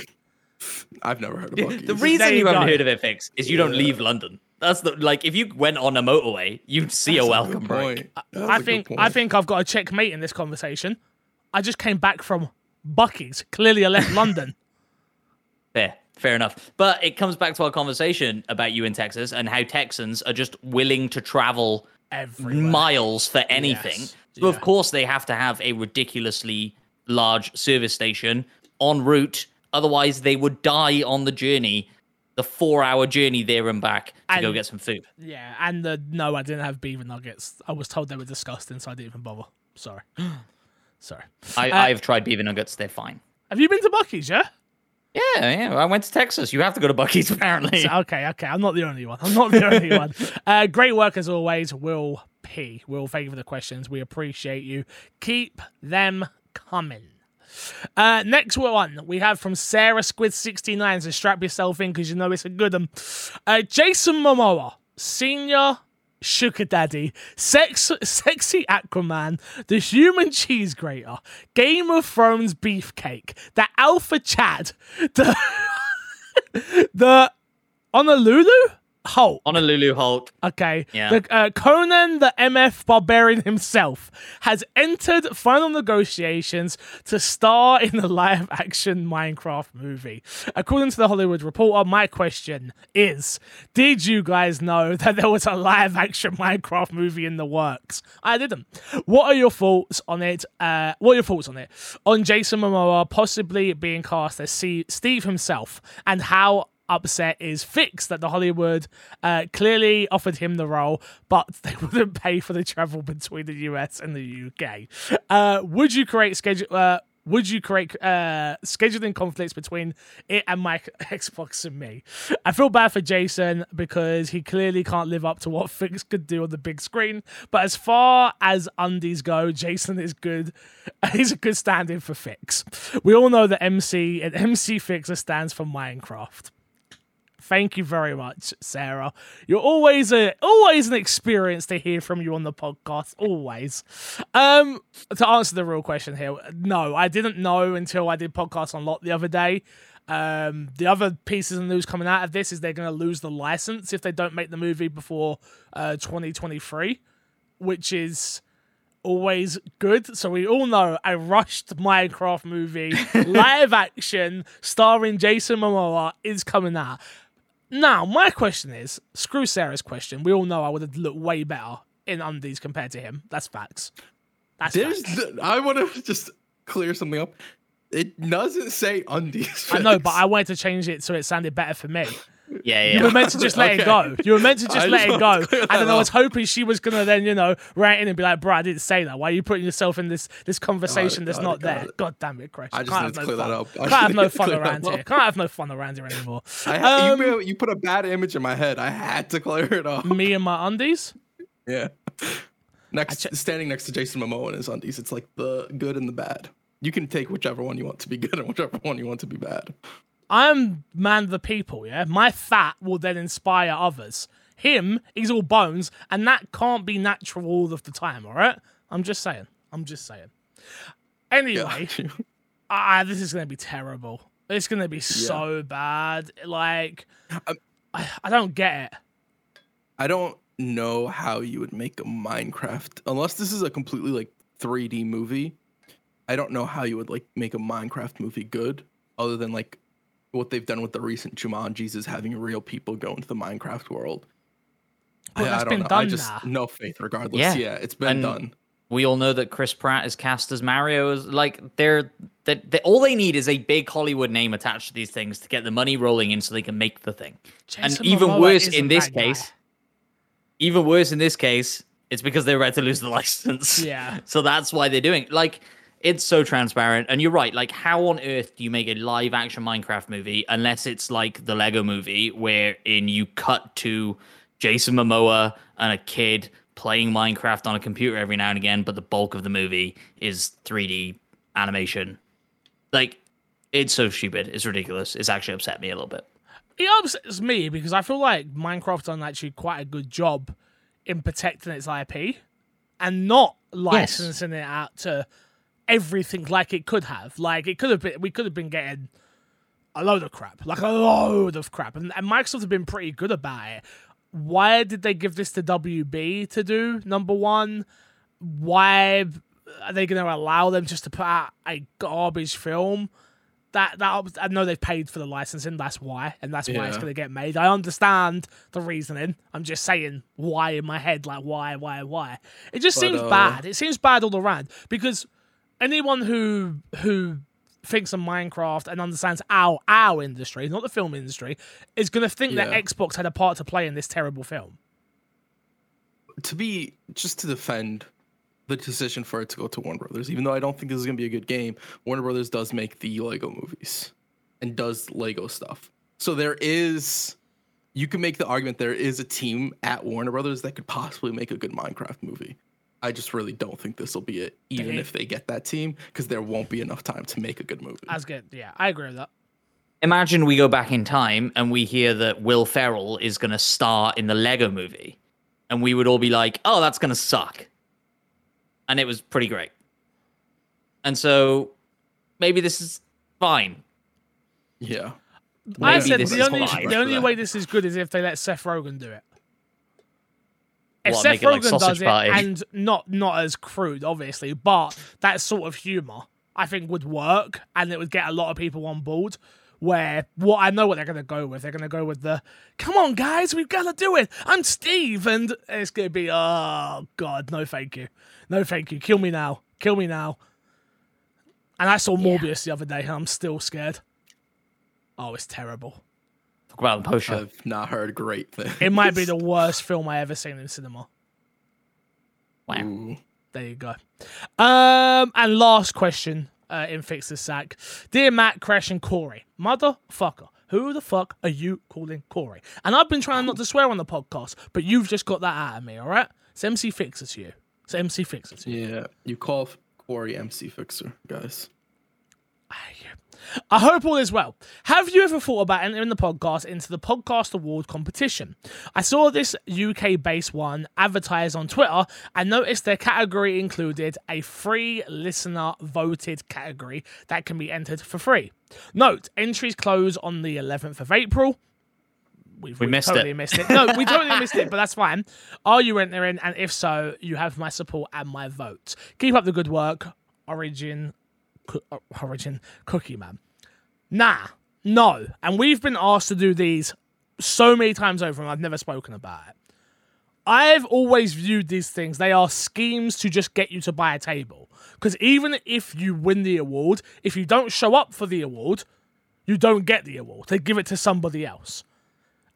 I've never heard of [laughs] Buc-ee's. The reason you you, haven't heard of it, Fix, is you don't leave London. That's the like if you went on a motorway, you'd see a welcome good break. point. That's I a good think. I think I've got a checkmate in this conversation. I just came back from Buc-ee's. Clearly, I left [laughs] London. Fair, fair enough. But it comes back to our conversation about you in Texas and how Texans are just willing to travel Everywhere. miles for anything. Yes. So of course they have to have a ridiculously large service station en route. Otherwise, they would die on the journey, the four-hour journey there and back to go get some food. Yeah, and the no, I didn't have beaver nuggets. I was told they were disgusting, so I didn't even bother. Sorry. [gasps] Sorry. I, Uh, I've tried beaver nuggets; they're fine. Have you been to Buc-ee's? Yeah. Yeah, yeah. I went to Texas. You have to go to Buc-ee's [laughs] apparently. Okay, okay. I'm not the only one. I'm not the only [laughs] one. Uh, great work as always, Will P. Will, thank you for the questions. We appreciate you. Keep them coming. Uh, next one we have from Sarah Squid 69. So strap yourself in because you know it's a good one. Uh, Jason Momoa, senior sugar daddy, sex, sexy Aquaman, the human cheese grater, Game of Thrones beefcake, the alpha Chad, the [laughs] the Honolulu Hulk. Honolulu Hulk. Okay. Yeah. The, uh, Conan, the MF barbarian [laughs] himself, has entered final negotiations to star in the live action Minecraft movie. According to the Hollywood Reporter, my question is Did you guys know [laughs] that there was a live action Minecraft movie in the works? I didn't. What are your thoughts on it? Uh, what are your thoughts on it? On Jason Momoa possibly being cast as C- Steve himself, and how upset is Fix that the Hollywood uh, clearly offered him the role, but [laughs] they wouldn't pay for the travel between the US and the UK. Uh, would you create schedule? Uh, would you create uh, scheduling conflicts between it and my [laughs] Xbox and me? I feel bad for Jason because he clearly can't live up to what [laughs] Fix could do on the big screen. But as far as undies go, Jason is good. He's a good stand-in for Fix. We all know that MC and MC Fixer stands for Minecraft. Thank you very much, Sarah. You're always a always an experience to hear from you on the podcast. Always. Um, to answer the real question here, no, I didn't know until I did podcast on Lot the other day. Um, the other pieces of news coming out of this is they're going to lose the license if they don't make the movie before uh, 2023, which is always good. So we all know a rushed Minecraft movie, [laughs] live action, starring Jason Momoa, is coming out. Now, my question is screw Sarah's question. We all know I would have looked way better in undies compared to him. That's facts. That's There's, facts. th- I want to just clear something up. It doesn't say undies. I [laughs] know, but I wanted to change it so it sounded better for me. Yeah, You were meant to just let it go. You were meant to [laughs] just I let it go. wanted to clear And then that I was hoping she was gonna then, you know, write in and be like, bro, I didn't say that. Why are you putting yourself in this this conversation that's not there? it. God damn it, Crash. I just Can't need have to no clear that fun. up. I Can't have no fun around here. Can't have no fun around here anymore. Um, you, you put a bad image in my head. I had to clear it up. Me and my undies. Yeah. Next, standing next to Jason Momoa in his undies, it's like the good and the bad. You can take whichever one you want to be good and whichever one you want to be bad. I'm man of the people, yeah? My fat will then inspire others. Him, he's all bones, and that can't be natural all of the time, all right? I'm just saying. I'm just saying. Anyway, [laughs] ah, this is going to be terrible. It's going to be so bad. Like, Um, I, I don't get it. I don't know how you would make a Minecraft unless this is a completely like 3D movie. I don't know how you would like make a Minecraft movie good, other than like what they've done with the recent Jumanjis is having real people go into the Minecraft world. Oh, but I, that's I don't been know. I just now. no faith regardless. Yeah. Yeah, it's been And- done. We all know that Chris Pratt is cast as Mario. Is like they're that they, all they need is a big Hollywood name attached to these things to get the money rolling in, so they can make the thing. Jason and even Momoa worse in this that guy. case, even worse in this case, it's because they're about to lose the [laughs] license. Yeah. So that's why they're doing like it's so transparent. And you're right. Like, how on earth do you make a live action Minecraft movie unless it's like the Lego movie, wherein you cut to Jason Momoa and a kid playing Minecraft on a computer every now and again, but the bulk of the movie is 3D animation. Like, it's so stupid. It's ridiculous. It's actually upset me a little bit. It upsets me because I feel like Minecraft's done actually quite a good job in protecting its IP and not licensing it out to everything like it could have. Like it could have been, we could have been getting a load of crap, like a load of crap, and, and Microsoft have been pretty good about it. Why did they give this to WB to do? Number one, why are they going to allow them just to put out a garbage film? that that I know they've paid for the licensing. That's why, and that's why it's going to get made. I understand the reasoning. I'm just saying why in my head, like why, why, why. It just But, seems uh, bad. It seems bad all around because anyone who who thinks of Minecraft and understands our our industry, not the film industry, is going to think that Xbox had a part to play in this terrible film. to be just to defend the decision for it to go to Warner Brothers, even though I don't think this is gonna be a good game, Warner Brothers does make the Lego movies and does Lego stuff. So there is you can make the argument there is a team at Warner Brothers that could possibly make a good Minecraft movie. I just really don't think this will be it, even if they get that team, because there won't be enough time to make a good movie. That's good, yeah, I agree with that. Imagine we go back in time and we hear that Will Ferrell is going to star in the Lego movie. And we would all be like, oh, that's going to suck. And it was pretty great. And so maybe this is fine. yeah. I said the only the only way this is good is if they let Seth Rogen do it. If What, Seth it like does it, Party? and not not as crude, obviously, but that sort of humor, I think would work, and it would get a lot of people on board. Where what I know what they're gonna go with, they're gonna go with the "Come on, guys, we've got to do it." I'm Steve, and it's gonna be oh god, no, thank you, no, thank you, kill me now, kill me now. And I saw Morbius the other day, and I'm still scared. Oh, it's terrible. Talk about the poster. I've not heard great things. It might be the [laughs] worst film I ever seen in cinema. wow. Ooh. There you go. Um, and last question uh, in Fix the Sack. Dear Matt, Crash, and Corey, motherfucker, who the fuck are you calling Corey? And I've been trying not to swear on the podcast, but you've just got that out of me, all right? It's MC Fixes you. It's MC Fixes you. Yeah, you call Corey MC Fixer, guys. I hope all is well. Have you ever thought about entering the podcast into the podcast award competition? I saw this UK based one advertised on Twitter and noticed their category included a free listener voted category that can be entered for free. Note entries close on the 11th of April. We've, We missed totally it. missed it. No, we totally missed it, [laughs] but that's fine. Are you entering? And if so, you have my support and my vote. Keep up the good work. Origin Uh, origin Cookie Man. Nah, no. And we've been asked to do these so many times over, and I've never spoken about it. I've always viewed these things, they are schemes to just get you to buy a table. Because even if you win the award, if you don't show up for the award, you don't get the award. They give it to somebody else.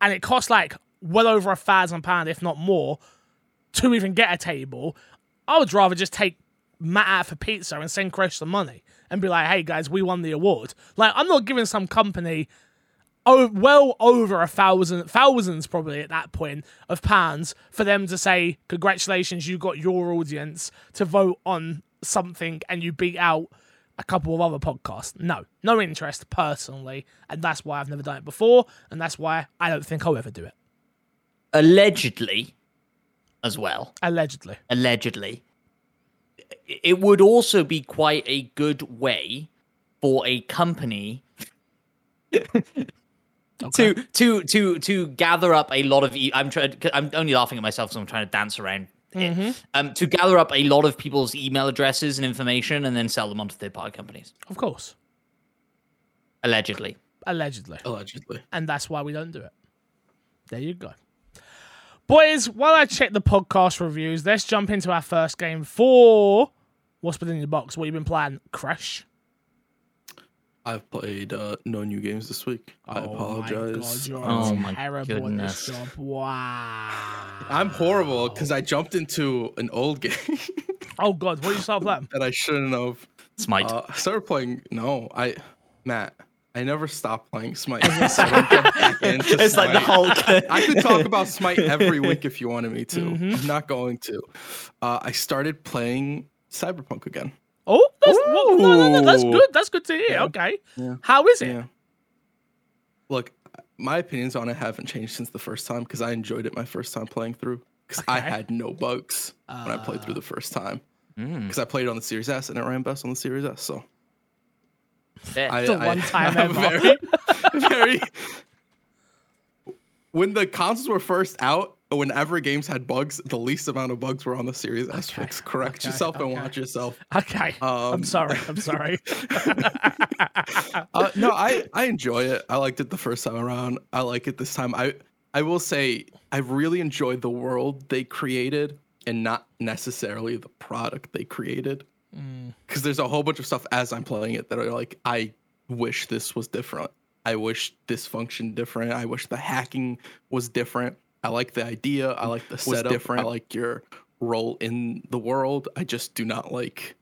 And it costs like well over a thousand pound, if not more, to even get a table. I would rather just take Matt out for pizza and send Chris some money and be like, hey guys, we won the award. Like, I'm not giving some company oh, well over a thousand, thousands probably at that point of pounds for them to say, congratulations, you got your audience to vote on something and you beat out a couple of other podcasts. No, no interest personally, and that's why I've never done it before, and that's why I don't think I'll ever do it. Allegedly, as well. Allegedly. Allegedly, it would also be quite a good way for a company [laughs] Okay. to to to to gather up a lot of e- I'm trying I'm only laughing at myself so I'm trying to dance around it. um to gather up a lot of people's email addresses and information and then sell them onto third party companies Of course. allegedly Allegedly. Allegedly. and that's why we don't do it. There you go. Boys, while I check the podcast reviews, let's jump into our first game for what's within your box. What you been playing? Crash. I've played uh, no new games this week. I apologize. Oh my god, Oh you're my terrible goodness. this job. Wow. I'm horrible because I jumped into an old [laughs] game Oh god, what did you start playing? that I shouldn't have. smite Uh, I started playing. No, I, Matt, I never stopped playing Smite. so I don't get back into it's like the Smite. Hulk I could talk about Smite every week if you wanted me to. Mm-hmm. I'm not going to. Uh, I started playing Cyberpunk again. Oh, that's no, no, no, that's good. That's good to hear. Yeah. Okay. Yeah. How is it? Yeah. Look, my opinions on it haven't changed since the first time because I enjoyed it my first time playing through. Because I had no bugs when I played through the first time. Mm, Because I played it on the Series S and it ran best on the Series S. So fair. I, The I one time have ever. Very, [laughs] very. When the consoles were first out, whenever games had bugs, the least amount of bugs were on the Series S. Okay, Fix. Correct okay, yourself and watch yourself. Okay. I'm Um, sorry. I'm sorry. [laughs] [laughs] Uh, no, I I enjoy it. I liked it the first time around. I like it this time. I I will say I really enjoyed the world they created and not necessarily the product they created. Mm. Because there's a whole bunch of stuff as I'm playing it that are like I wish this was different. I wish this functioned different. I wish the hacking was different. I like the idea. I like the setup. different. I like your role in the world. I just do not like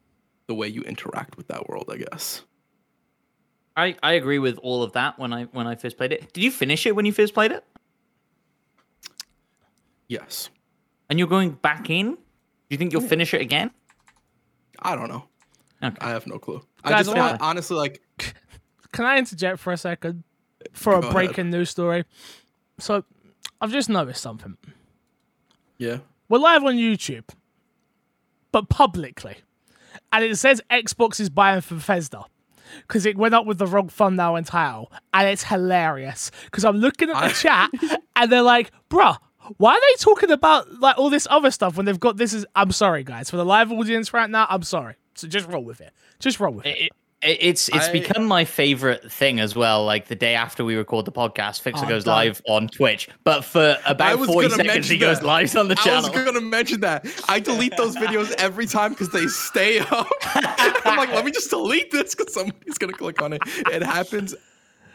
the way you interact with that world. I guess. I, I agree with all of that when I when I first played it. Did you finish it when you first played it? Yes. And you're going back in? Do you think you'll finish it again? I don't know. Okay. I have no clue. Guys, I just I I, wanna- honestly like [laughs] Can I interject for a second for a Go ahead. breaking news story? So, I've just noticed something. yeah. We're live on YouTube, but publicly, and it says Xbox is buying for Bethesda because it went up with the wrong thumbnail and title, and it's hilarious because I'm looking at the I- chat [laughs] and they're like, "Bruh." Why are they talking about like all this other stuff when they've got this? Is I'm sorry, guys, for the live audience right now. I'm sorry, so just roll with it. Just roll with it. It, it- it's it's I- become my favorite thing as well. Like the day after we record the podcast, Fixer Oh, goes done. live on Twitch, but for about forty seconds he goes live on the channel. I was channel. gonna mention that. I delete those videos every time because they stay up. [laughs] I'm like, let me just delete this because somebody's gonna click on it. It happens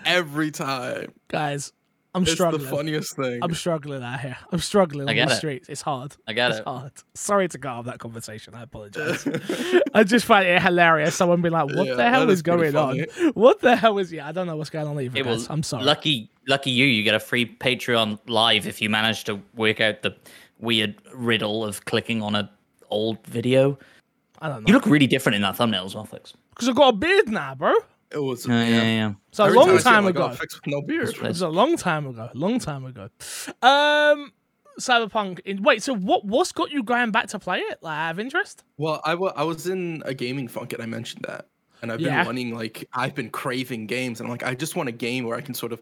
every time. guys, I'm It's struggling. the funniest thing. I'm struggling out here. I'm struggling I on the it. streets. It's hard. I get it's it. hard. Sorry to cut off that conversation. I apologize. [laughs] [laughs] I just find it hilarious. Someone be like, "What Yeah, the hell that is is pretty going on? What the hell is?" Yeah, I don't know what's going on either. It guys. was I'm sorry. Lucky, lucky you. You get a free Patreon live if you manage to work out the weird riddle of clicking on a old video. I don't You look really different in that thumbnail as well, Fix. because I've got a beard now, bro. It was Yeah, yeah, yeah. So a long I see it, time I'm like, ago. oh, fixed with no beard. It was a long time ago. Long time ago. Um, Cyberpunk. In, wait, so what? What's got you going back to play it? Like, out of interest? Well, I wa- I was in a gaming funk and I mentioned that. And I've been Yeah. wanting like I've been craving games and I'm like I just want a game where I can sort of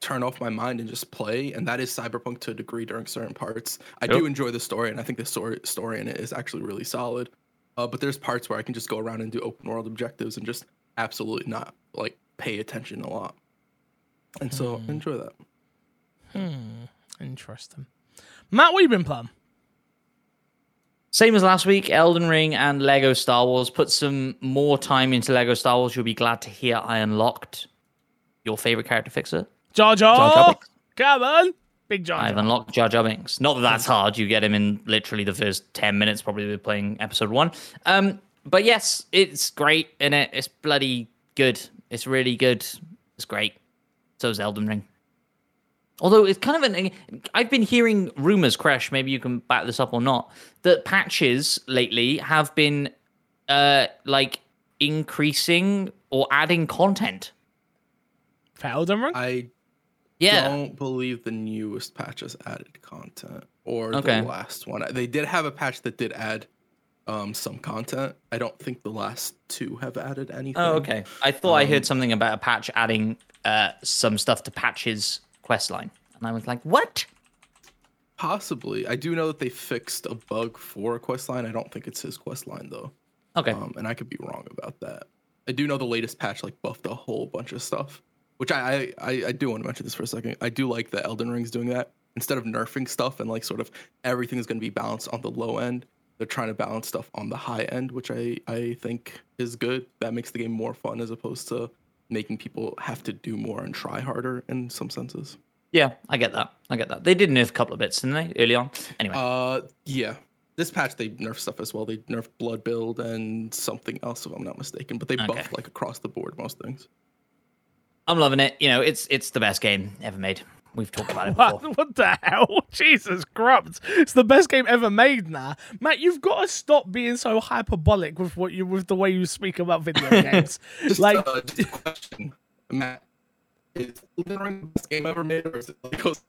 turn off my mind and just play and that is Cyberpunk to a degree during certain parts. I Yep. do enjoy the story and I think the story story in it is actually really solid. Uh, but there's parts where I can just go around and do open world objectives and just absolutely not like pay attention a lot. And so I enjoy that. Hmm. Interesting. Matt, what you been playing? Same as last week, Elden Ring and Lego Star Wars. Put some more time into Lego Star Wars. You'll be glad to hear I unlocked your favorite character fixer. Jar Jar Jar Jar. Come on, big Jar I've unlocked Jar Jar Binks. Not that that's hard. You get him in literally the first 10 minutes, probably we're playing episode one. Um, but yes, it's great in it. It's bloody good. It's really good. It's great. So is Elden Ring. Although it's kind of an, I've been hearing rumors, Crash. Maybe you can back this up or not. That patches lately have been, uh, like increasing or adding content. For Elden Ring? I Yeah. don't believe the newest patches added content or Okay. the last one. They did have a patch that did add um, some content. I don't think the last two have added anything. Oh, okay. I thought I Um, heard something about a patch adding uh, some stuff to Patch's quest line. And I was like, what? Possibly. I do know that they fixed a bug for a quest line. I don't think it's his quest line though. Okay. Um, and I could be wrong about that. I do know the latest patch like buffed a whole bunch of stuff, which I I, I, I do want to mention this for a second. I do like that Elden Ring's doing that instead of nerfing stuff and like sort of everything is going to be balanced on the low end. They're trying to balance stuff on the high end, which I I think is good. That makes the game more fun as opposed to making people have to do more and try harder in some senses. yeah, I get that. I get that. They did nerf a couple of bits, didn't they, early on? Anyway. Uh, yeah. This patch they nerfed stuff as well. They nerfed blood build and something else, if I'm not mistaken. But they Okay. buffed like across the board most things. I'm loving it. You know, it's it's the best game ever made. We've talked about it before. What, what the hell? [laughs] Jesus Christ. It's the best game ever made now. Matt, you've got to stop being so hyperbolic with what you with the way you speak about video [laughs] games. Just, like uh, just a question, Matt. Is Elden Ring the best game ever made, or is it like goes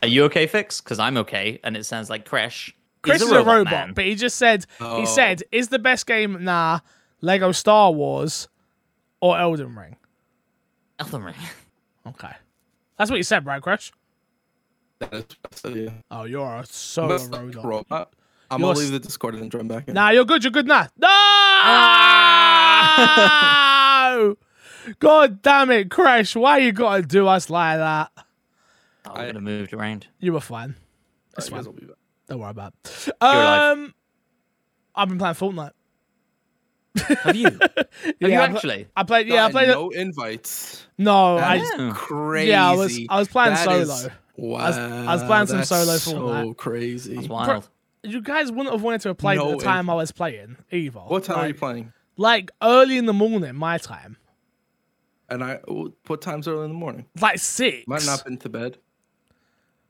Are you okay, Fix? Because I'm okay, and it sounds like Crash. Chris is a robot, man. but he just said Oh. he said, is the best game nah Lego Star Wars or Elden Ring? Elden Ring. Okay. That's what you said, right, Crash? That is, so, yeah. Oh, you're a solo Must be robot. robot. I'm You're gonna s- leave the Discord and join back in. Nah, you're good. You're good now. No! [laughs] God damn it, Crash. Why you gotta do us like that? I would have moved around. You were fine. Alright, you guys will be. Don't worry about it. Um, I've been playing Fortnite. Have you? [laughs] Have you Yeah, I pl- actually? I played. Yeah, I Gotten played. it. no invites. No, That I. is crazy. Yeah, I was- I was playing That is- solo. wow, was- I was playing some that's solo So Fortnite. crazy. That's wild. You guys wouldn't have wanted to have played No at the time I was playing either. What time are you playing? Like early in the morning, my time. And I, what time's early in the morning? Like six. Might not been to bed.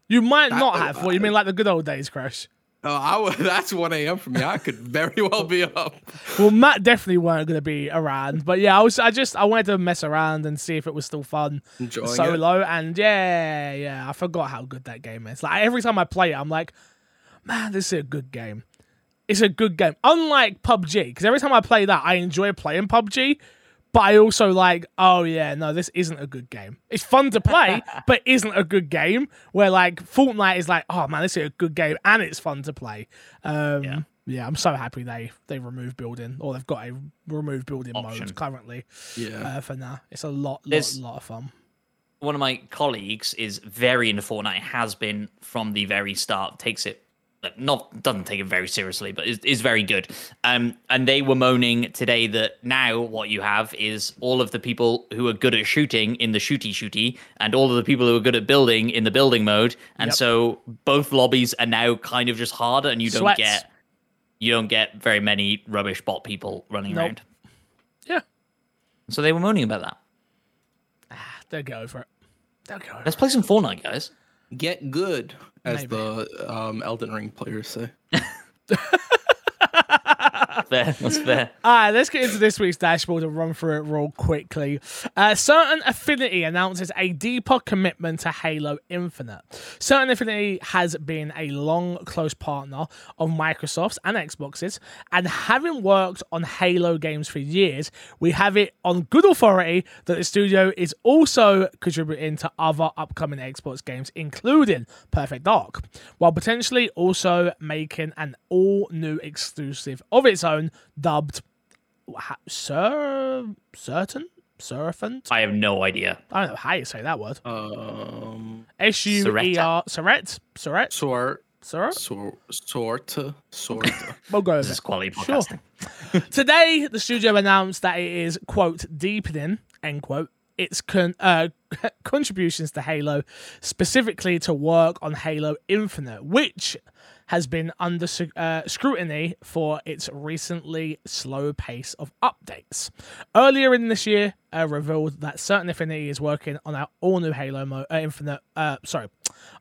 You might That- not have. What you mean, like the good old days, Crash? Oh, I w- [laughs] that's 1 a.m. for me. I could very well be up. Well, Matt definitely weren't going to be around, but yeah, I was. I just I wanted to mess around and see if it was still fun Enjoying it. solo, and yeah, yeah, I forgot how good that game is. Like every time I play it, I'm like, man, this is a good game. It's a good game. Unlike PUBG, because every time I play that, I enjoy playing PUBG, but I also like, oh yeah, no, this isn't a good game. It's fun to play, [laughs] but isn't a good game. Where like Fortnite is like, oh man, this is a good game and it's fun to play. Um, Yeah. yeah. I'm so happy they they removed building or they've got a remove building Option. mode currently Yeah. uh, for now. It's a lot, lot, There's- lot of fun. One of my colleagues is very into Fortnite. Has been from the very start. Takes it not doesn't take it very seriously, but is, is very good. Um, and they were moaning today that now what you have is all of the people who are good at shooting in the shooty shooty, and all of the people who are good at building in the building mode. And Yep. so both lobbies are now kind of just harder, and you don't Sweats. get you don't get very many rubbish bot people running Nope. around. Yeah, So they were moaning about that. they'll get over it. They'll over Let's play some Fortnite, guys. Get good, as Maybe. the um, Elden Ring players say. [laughs] Fair, that's fair. All right, let's get into this week's dashboard and run through it real quickly. Uh, Certain Affinity announces a deeper commitment to Halo Infinite. Certain Affinity has been a long, close partner of Microsoft's and Xbox's, and having worked on Halo games for years, we have it on good authority that the studio is also contributing to other upcoming Xbox games, including Perfect Dark, while potentially also making an all new exclusive of its own, dubbed Sir Certain Seraphiant. I have no idea. I don't know how you say that word. Um, S U E R Surret Surret sort, sort, sort, [laughs] sort. We'll go This is it. quality Sure. podcasting. [laughs] Today, the studio announced that it is quote deepening end quote its con- uh, [laughs] contributions to Halo, specifically to work on Halo Infinite, which has been under uh, scrutiny for its recently slow pace of updates. Earlier in this year, uh, revealed that Certain Affinity is working on our all new Halo uh, Infinite. Uh, sorry,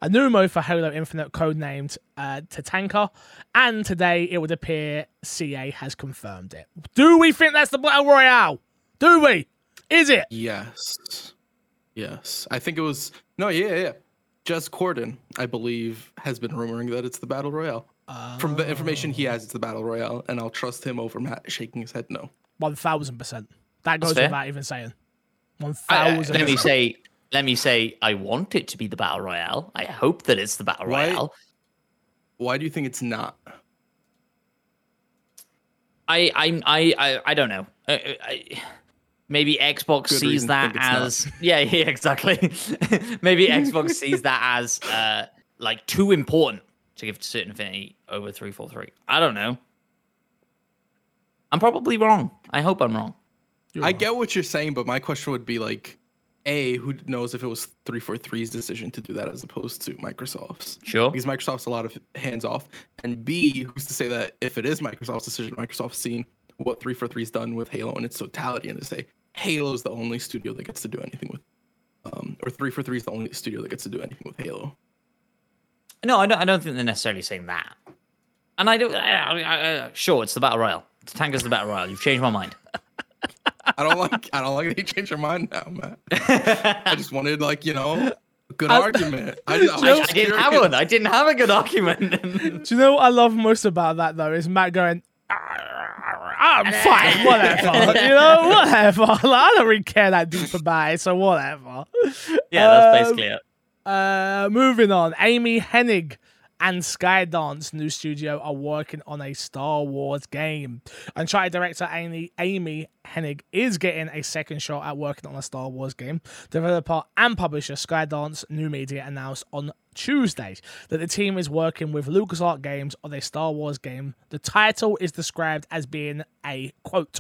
a new mode for Halo Infinite codenamed uh, Tatanka, and today it would appear CA has confirmed it. Do we think that's the Battle Royale? Do we? Is it? Yes. Yes. I think it was no, yeah, yeah. Jez Corden, I believe, has been rumoring that it's the Battle Royale. From the information he has, it's the Battle Royale, and I'll trust him over Matt shaking his head no. One thousand percent. That goes fair. without even saying. Uh, One I- I- thousand. let me say, let me say, I want it to be the battle royale. I hope that it's the battle Why- royale. Why do you think it's not? I, I, I, I, I don't know. I, I, maybe Xbox Good sees reason that think not. as [laughs] yeah, yeah, exactly. [laughs] maybe Xbox sees that as uh, like too important to give to Certain Affinity over three four three. I don't know. I'm probably wrong. I hope I'm wrong. I get what you're saying, but my question would be like, A, who knows if it was 343's decision to do that as opposed to Microsoft's? Sure. Because Microsoft's a lot of hands off. And B, who's to say that if it is Microsoft's decision, Microsoft's seen what 343's done with Halo in its totality and to say Halo's the only studio that gets to do anything with um or 343 is the only studio that gets to do anything with Halo. No, I don't. I don't think they're necessarily saying that. And I don't. I, I, I, sure, it's the battle royale. Tanka's the battle royale. You've changed my mind. I don't like I don't like that you changed your mind now, Matt. I just wanted like, you know, a good argument. I, [laughs] just, I, I didn't have one. I didn't have a good argument. Do you know what I love most about that though? Is Matt going, I'm fine, [laughs] whatever. you know, whatever. [laughs] I don't really care that deep about it, so whatever. yeah, that's Um, basically it. Uh, moving on. Amy Hennig and Skydance new studio are working on a Star Wars game. Uncharted director Amy, Amy Hennig is getting a second shot at working on a Star Wars game. Developer and publisher Skydance New Media announced on Tuesday that the team is working with LucasArts Games on a Star Wars game. The title is described as being a quote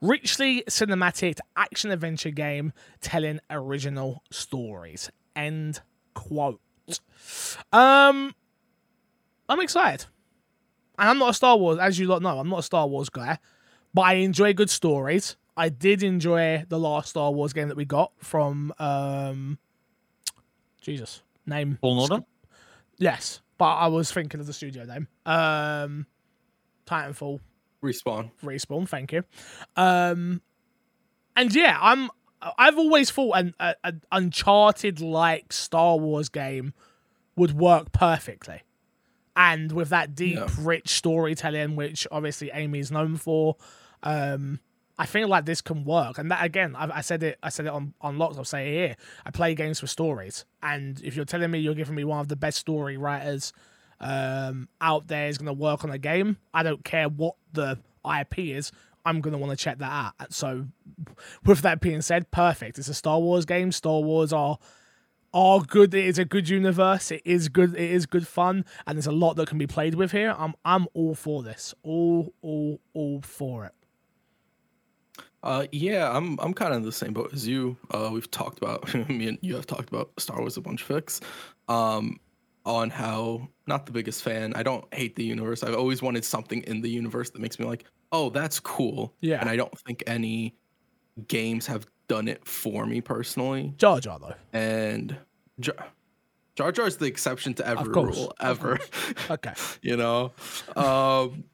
richly cinematic action adventure game telling original stories. End quote. Um, I'm excited. And I'm not a Star Wars, as you lot know, I'm not a Star Wars guy, but I enjoy good stories. I did enjoy the last Star Wars game that we got from um Jesus. Name Fallen Order. Yes. But I was thinking of the studio name. Um Titanfall respawn. respawn thank you um and yeah i'm i've always thought an, a, an uncharted like star wars game would work perfectly and with that deep Yeah. rich storytelling which obviously amy is known for um I feel like this can work, and that again, I, I said it. I said it on on Locked. I'll say it here. I play games for stories, and if you're telling me you're giving me one of the best story writers um, out there is going to work on a game, I don't care what the IP is. I'm going to want to check that out. So, with that being said, perfect. It's a Star Wars game. Star Wars are are good. It is a good universe. It is good. It is good fun, and there's a lot that can be played with here. I'm I'm all for this. All all all for it. Uh, yeah, I'm I'm kind of in the same boat as you. Uh, we've talked about [laughs] me and you have talked about Star Wars a bunch, fix. Um, on how not the biggest fan. I don't hate the universe. I've always wanted something in the universe that makes me like, oh, that's cool. Yeah. And I don't think any games have done it for me personally. Jar Jar though. And Jar Jar Jar is the exception to every rule ever. [laughs] Okay. you know um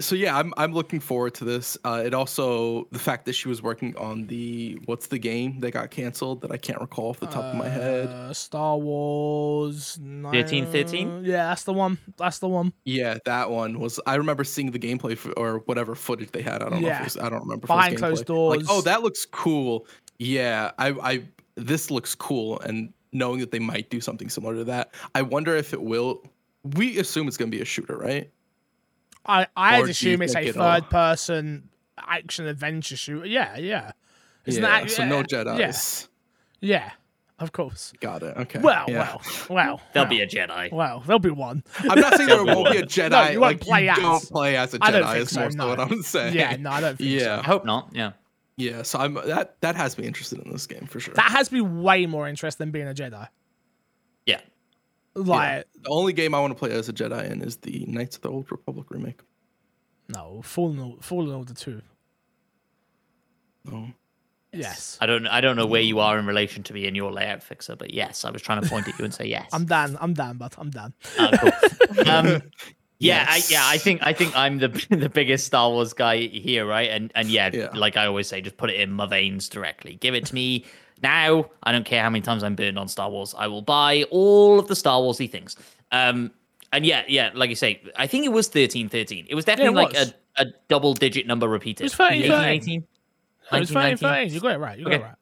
so yeah i'm i'm looking forward to this uh it also the fact that she was working on the what's the game that got canceled that i can't recall off the top of my head Uh, Star Wars. 1313? Yeah, that's the one. That's the one. yeah that one was i remember seeing the gameplay f or whatever footage they had i don't know Yeah. if it was, i don't remember if Behind it was closed gameplay. like oh that looks cool yeah i i this looks cool and knowing that they might do something similar to that i wonder if it will we assume it's going to be a shooter right I I'd Or do you assume it's a think it'll- third person action adventure shooter. Yeah, yeah. It's an yeah act- so no yeah, jedis Yeah, of course. got it okay Well, yeah. well, well. There'll well, be a Jedi. Well, there'll be one. I'm not saying there won't be a Jedi. No, you won't like play you as. don't play as a Jedi. I don't think is so, more no. what I'm saying. Yeah, no, I don't think so. I hope not. Yeah. yeah. So I'm that that has me interested in this game for sure. That has me way more interested than being a Jedi. Yeah. Like, the only game I want to play as a Jedi in is the Knights of the Old Republic remake. no, Fallen, Or- Fallen Order 2. No. Yes. I don't I don't know where you are in relation to me in your layout fixer, but yes, I was trying to point at you and say [laughs] yes. I'm done. I'm done, but I'm done. Ah, cool. [laughs] um, yeah, Yes. I, yeah, I think I think I'm the [laughs] the biggest Star Wars guy here, right? And and yeah, Yeah. like I always say, just put it in my veins directly. Give it to me now. I don't care how many times I'm burned on Star Wars. I will buy all of the Star Warsy things. Um, and yeah, yeah, like you say, I think it was thirteen thirteen. It was definitely it like a, a double digit number repeated. It was 13, 18, 13. 18. It was 19, 13, 19. 13. You got it right. You got it right.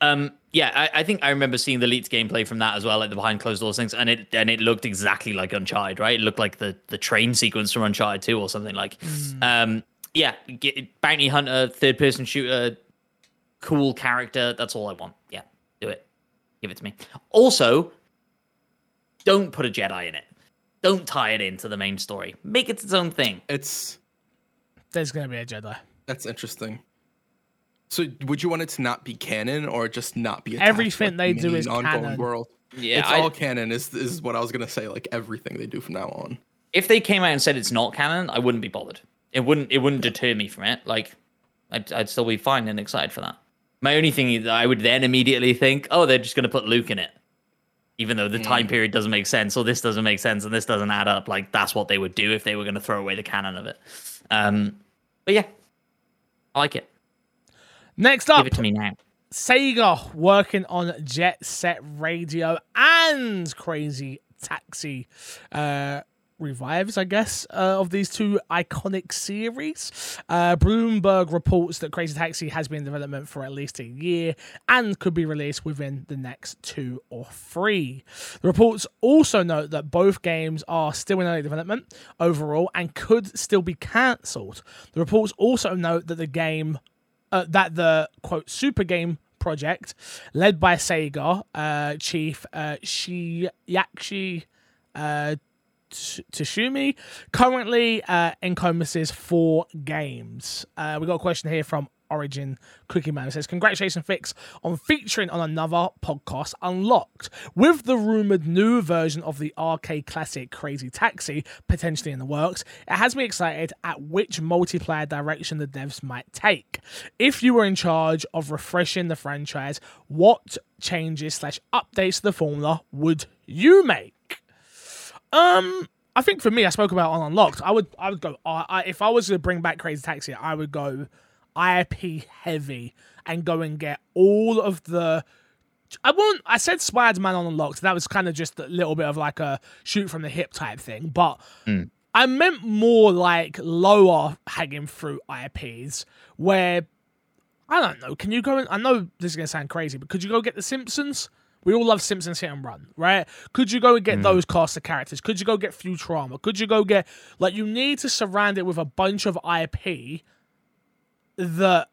Um, yeah, I, I think I remember seeing the Leeds gameplay from that as well, like the behind closed doors things, and it and it looked exactly like Uncharted, right? It looked like the the train sequence from Uncharted 2 or something like. Um, yeah, get, bounty hunter, third person shooter, cool character. That's all I want. Yeah, do it. Give it to me. Also, don't put a Jedi in it. Don't tie it into the main story. Make it its own thing. It's There's gonna be a Jedi. that's interesting. So would you want it to not be canon or just not be attached to, Everything they do main is ongoing canon. world? Yeah, it's I- all canon. Is is what I was gonna say. Like everything they do from now on. if they came out and said it's not canon, I wouldn't be bothered. It wouldn't. It wouldn't deter me from it. Like, I'd, I'd still be fine and excited for that. My only thing is, I would then immediately think, oh, they're just going to put Luke in it, even though the time period doesn't make sense, or this doesn't make sense, and this doesn't add up. Like, that's what they would do if they were going to throw away the canon of it. Um, but yeah, I like it. Next up, Give it to me now. Sega working on Jet Set Radio and Crazy Taxi uh, revives, I guess, uh, of these two iconic series. Uh, Bloomberg reports that Crazy Taxi has been in development for at least a year and could be released within the next two or three. The reports also note that both games are still in early development overall and could still be cancelled. The reports also note that the game uh, that the quote super game project led by Sega uh, chief uh, Shiyashi uh, Tashumi currently uh, encompasses four games. Uh, we got a question here from Origin Cookie Man. It says, Congratulations, Fix, on featuring on another podcast, Unlocked. With the rumored new version of the arcade classic Crazy Taxi potentially in the works, it has me excited at which multiplayer direction the devs might take. If you were in charge of refreshing the franchise, what changes slash updates to the formula would you make? Um, I think for me, I spoke about on Unlocked. I would, I would go. I, I, if I was to bring back Crazy Taxi, I would go IP heavy and go and get all of the. I won't. I said Spider Man on Unlocked. That was kind of just a little bit of like a shoot from the hip type thing, but. I meant more like lower hanging fruit IPs where I don't know. Can you go? And, I know this is gonna sound crazy, but could you go get the Simpsons? We all love Simpsons hit and run, right? Could you go and get mm. those cast of characters? Could you go get Futurama? Could you go get like you need to surround it with a bunch of IP that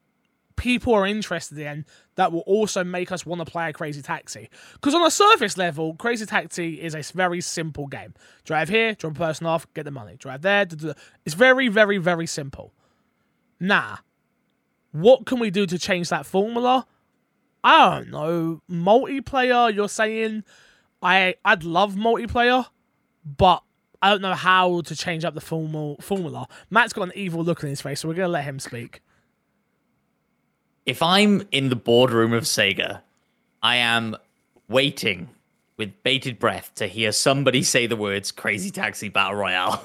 people are interested in that will also make us want to play a Crazy Taxi. Because on a surface level, Crazy Taxi is a very simple game. Drive here, drop a person off, get the money. Drive there. da, da, da. It's very, very, very simple. Nah. What can we do to change that formula? I don't know. Multiplayer, you're saying I I'd love multiplayer, but I don't know how to change up the formal formula. Matt's got an evil look on his face, so we're gonna let him speak. if I'm in the boardroom of Sega, I am waiting with bated breath to hear somebody say the words "Crazy Taxi Battle Royale."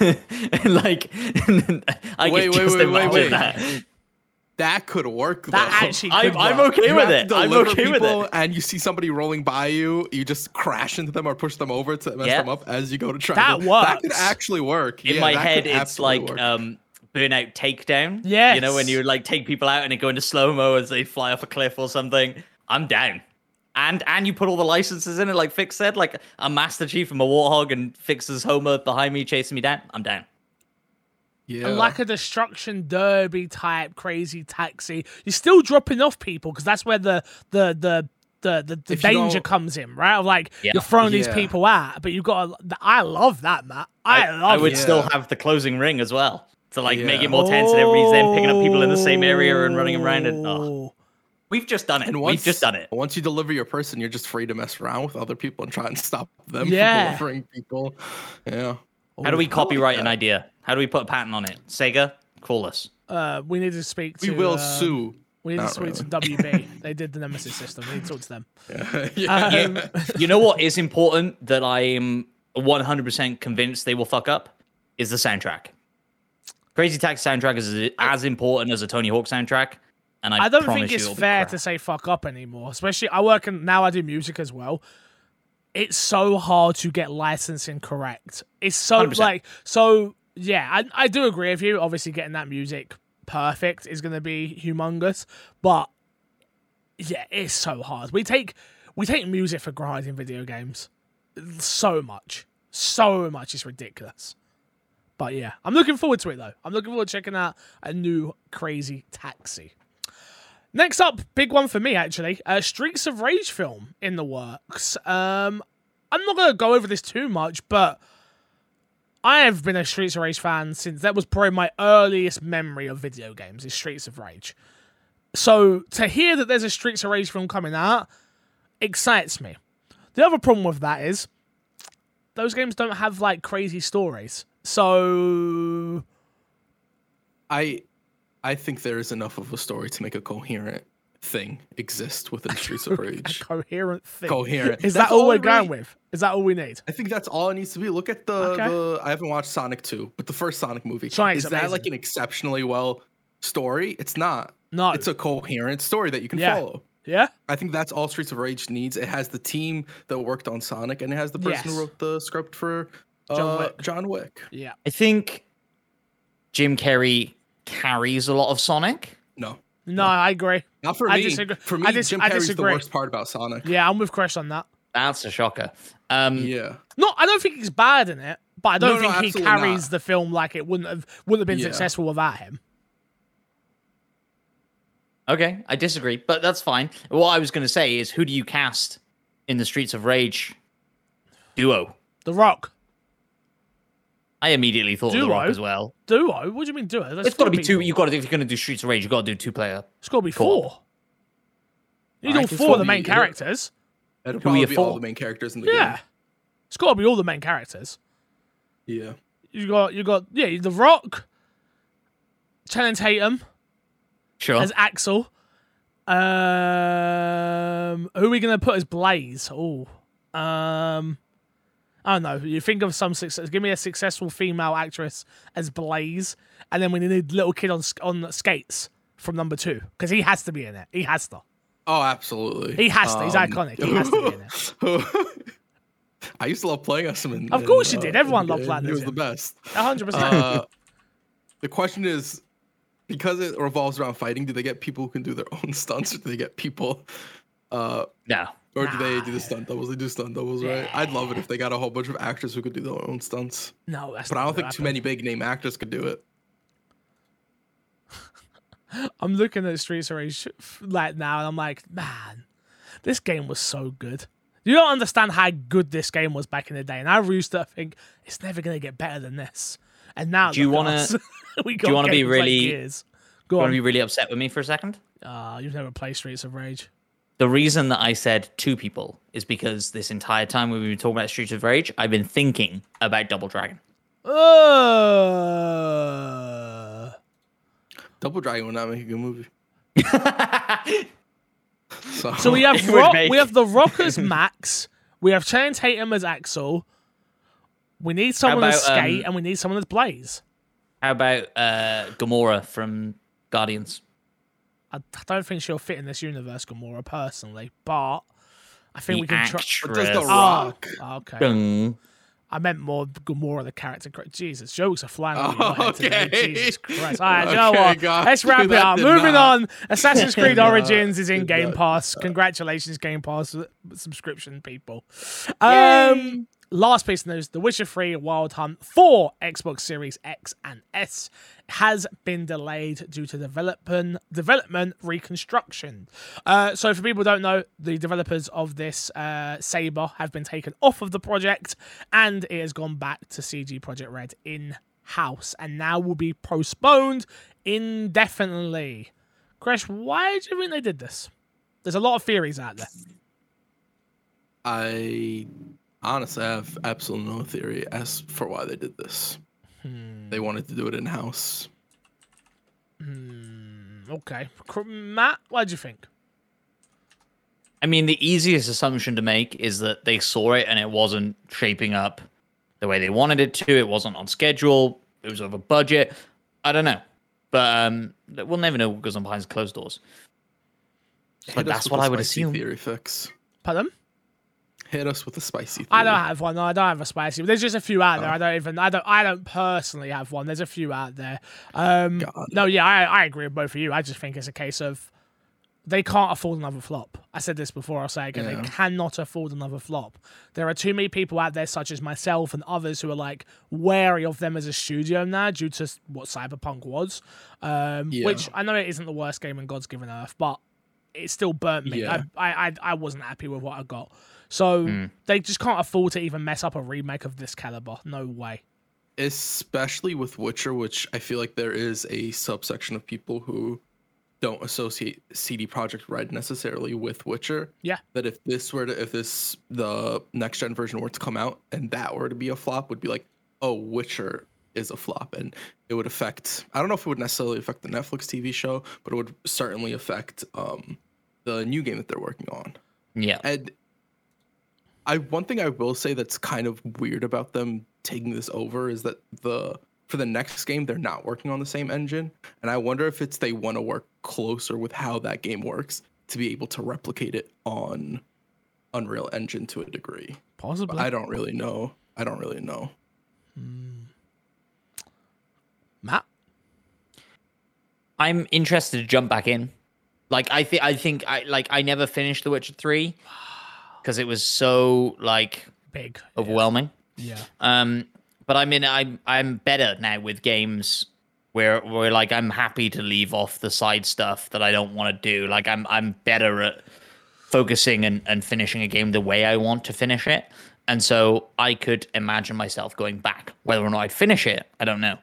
and [laughs] like, [laughs] I Wait, can wait, just wait, wait, imagine wait. That. That could work. That though. actually I'm, could I'm okay You with have it. to I'm okay with it. And you see somebody rolling by you, you just crash into them or push them over to mess Yeah. them up as you go to try. That to, That could actually work. In Yeah, my head, it's like work. um, Burnout Takedown. Yeah, You know, when you like take people out and they go into slow mo as they fly off a cliff or something. I'm down. And and you put all the licenses in it, like Fix said, like a Master Chief and a Warthog and Fix's Homer behind me chasing me down. I'm down. Yeah. like a destruction derby type crazy taxi. You're still dropping off people because that's where the the the the the, the danger comes in, right? Of like Yeah. you're throwing these people out, but you've got. to I love that, Matt. I, love. I would it. still have the closing ring as well to like make it more tense, and everybody's then picking up people in the same area and oh. running around. And oh, Oh. we've just done it. And once, we've just done it. Once you deliver your person, you're just free to mess around with other people and try and stop them Yeah. from delivering people. Yeah. How do we I like copyright an idea? How do we put a patent on it? Sega, call us. Uh, we need to speak to. We will uh, sue. We need to Not speak to WB. [laughs] they did the Nemesis system. We need to talk to them. Yeah. [laughs] yeah. Um, you know what is important that I am 100% convinced they will fuck up is the soundtrack. Crazy Taxi soundtrack is as important as a Tony Hawk soundtrack, and I, I don't think it's fair crap. to say fuck up anymore. Especially I work in now. I do music as well. It's so hard to get licensing correct. It's so 100%. like so. Yeah, I I do agree with you. Obviously, getting that music perfect is going to be humongous, but yeah, it's so hard. We take we take music for granted in video games so much, so much. It's ridiculous. But yeah, I'm looking forward to it though. I'm looking forward to checking out a new Crazy Taxi. Next up, big one for me actually, a Streets of Rage film in the works. Um, I'm not gonna go over this too much, but I have been a Streets of Rage fan since that was probably my earliest memory of video games. Is Streets of Rage. So to hear that there's a Streets of Rage film coming out excites me. The other problem with that is those games don't have like crazy stories. So I I think there is enough of a story to make a coherent thing exist within Streets of [laughs] a Rage. coherent thing. Coherent. Is That's that all we're going with? Is that all we need? I think that's all it needs to be. Look at the, Okay. the I haven't watched Sonic 2, but the first Sonic movie. Sonic's is that like an exceptionally well story? It's not. No. It's a coherent story that you can Yeah. follow. Yeah? I think that's all Streets of Rage needs. It has the team that worked on Sonic, and it has the person Yes. who wrote the script for uh, John Wick. John Wick. Yeah. I think Jim Carrey carries a lot of Sonic. No, No, I agree. not for me. I me. disagree. For me, I dis- Jim I Carrey's the worst part about Sonic. Yeah, I'm with Chris on that. That's a shocker. Um, Yeah. No, I don't think he's bad in it, but I don't No, no, think he carries not. the film like it wouldn't have wouldn't have been Yeah. successful without him. Okay, I disagree, but that's fine. What I was going to say is, who do you cast in the Streets of Rage duo? The Rock. I immediately thought of The Rock as well. Duo? What do you mean duo? There's It's got to be two. people. You got to if you're going to do Streets of Rage, you've got to do two player. It's got to be Co-op. four. You need all I think four of the main characters. It'll Who are probably be all the main characters in the game. Yeah. It's got to be all the main characters. Yeah. You got you got yeah, The Rock, Channing Tatum Sure. as Axel. Um, who are we gonna put as Blaze? Oh, um, I don't know. You think of some success. Give me a successful female actress as Blaze, and then we need little kid on on skates from number two because he has to be in it. He has to. Oh, absolutely. He has to. He's Um, iconic. He has to be in it. [laughs] I used to love playing as him. In, Of course in, you did. uh, Everyone in loved game. playing He was the best. A hundred percent. Uh, the question is, because it revolves around fighting, do they get people who can do their own [laughs] stunts, or do they get people, uh, no. Or do they do the stunt doubles? They do stunt doubles, right? I'd love it if they got a whole bunch of actors who could do their own stunts, No, that's but I don't think too many big name actors could do it. [laughs] I'm looking at Streets of Rage like now, and I'm like, man, this game was so good. You don't understand how good this game was back in the day, and I used to think it's never gonna get better than this. And now, Do you wanna- us. [laughs] we you wanna be games like really- Gears. Go You want to be really upset with me for a second? Ah, you've never played Streets of Rage. The reason that I said two people is because this entire time we've been talking about Streets of Rage, I've been thinking about Double Dragon. Uh, Double Dragon would not make a good movie. [laughs] so, so we have [laughs] It would Rock, make- we have the Rockers [laughs] Max, we have Channing Tatum as Axel. We need someone as about, Skate, um, and we need someone as Blaze. How about uh, Gamora from Guardians? I I don't think she'll fit in this universe, Gamora, personally, but I think The we can try. actress. But does The Oh, Rock? okay. Dung. I meant more Gamora, the character. Jesus, jokes are flying over Oh, today. okay. Jesus Christ. All right, you know Okay, what? got Let's wrap it up. Moving not- on. Assassin's Creed [laughs] Origins is in Game not- Pass. Congratulations, Game Pass subscription people. Um, last piece of news: The Witcher 3 Wild Hunt for Xbox Series X and S has been delayed due to development development reconstruction. Uh, so, for people who don't know, the developers of this uh, Saber have been taken off of the project, and it has gone back to CD Projekt Red in house, and now will be postponed indefinitely. Crash, why do you think they did this? There's a lot of theories out there. I honestly I have absolutely no theory as for why they did this. Hmm. They wanted to do it in house. What Okay, Matt, what do you think? I mean, the easiest assumption to make is that they saw it and it wasn't shaping up the way they wanted it to. It wasn't on schedule. It was over budget. I don't know, but um, we'll never know what goes on behind closed doors. But that's what I would assume. Theory fix. Pardon? Hit us with a spicy. Theory. I don't have one. No, I don't have a spicy. There's just a few out there. I don't even. I don't. I don't personally have one. There's a few out there. Um, God. no, yeah, I, I agree with both of you. I just think it's a case of they can't afford another flop. I said this before. I'll say again. Yeah. They cannot afford another flop. There are too many people out there, such as myself and others, who are like wary of them as a studio now due to what Cyberpunk was. Um, Yeah. Which I know it isn't the worst game in God's given Earth, but it still burnt me. Yeah. I, I, I wasn't happy with what I got. So they just can't afford to even mess up a remake of this caliber. No way. especially with Witcher, which I feel like there is a subsection of people who don't associate CD Projekt Red necessarily with Witcher. Yeah. That if this were to, if this the next gen version were to come out and that were to be a flop, would be like, oh, Witcher is a flop, and it would affect. I don't know if it would necessarily affect the Netflix TV show, but it would certainly affect um the new game that they're working on. Yeah. And I one thing I will say that's kind of weird about them taking this over is that the for the next game they're not working on the same engine, and I wonder if it's they want to work closer with how that game works to be able to replicate it on Unreal Engine to a degree. Possibly. But I don't really know. I don't really know. Hmm. Matt? I'm interested to jump back in. Like I think I think I like I never finished The Witcher 3 because it was so like Big. overwhelming. Yeah. Um but I mean I'm I'm better now with games where where like I'm happy to leave off the side stuff that I don't want to do. Like I'm I'm better at focusing and, and finishing a game the way I want to finish it. And so I could imagine myself going back. Whether or not I'd finish it, I don't know.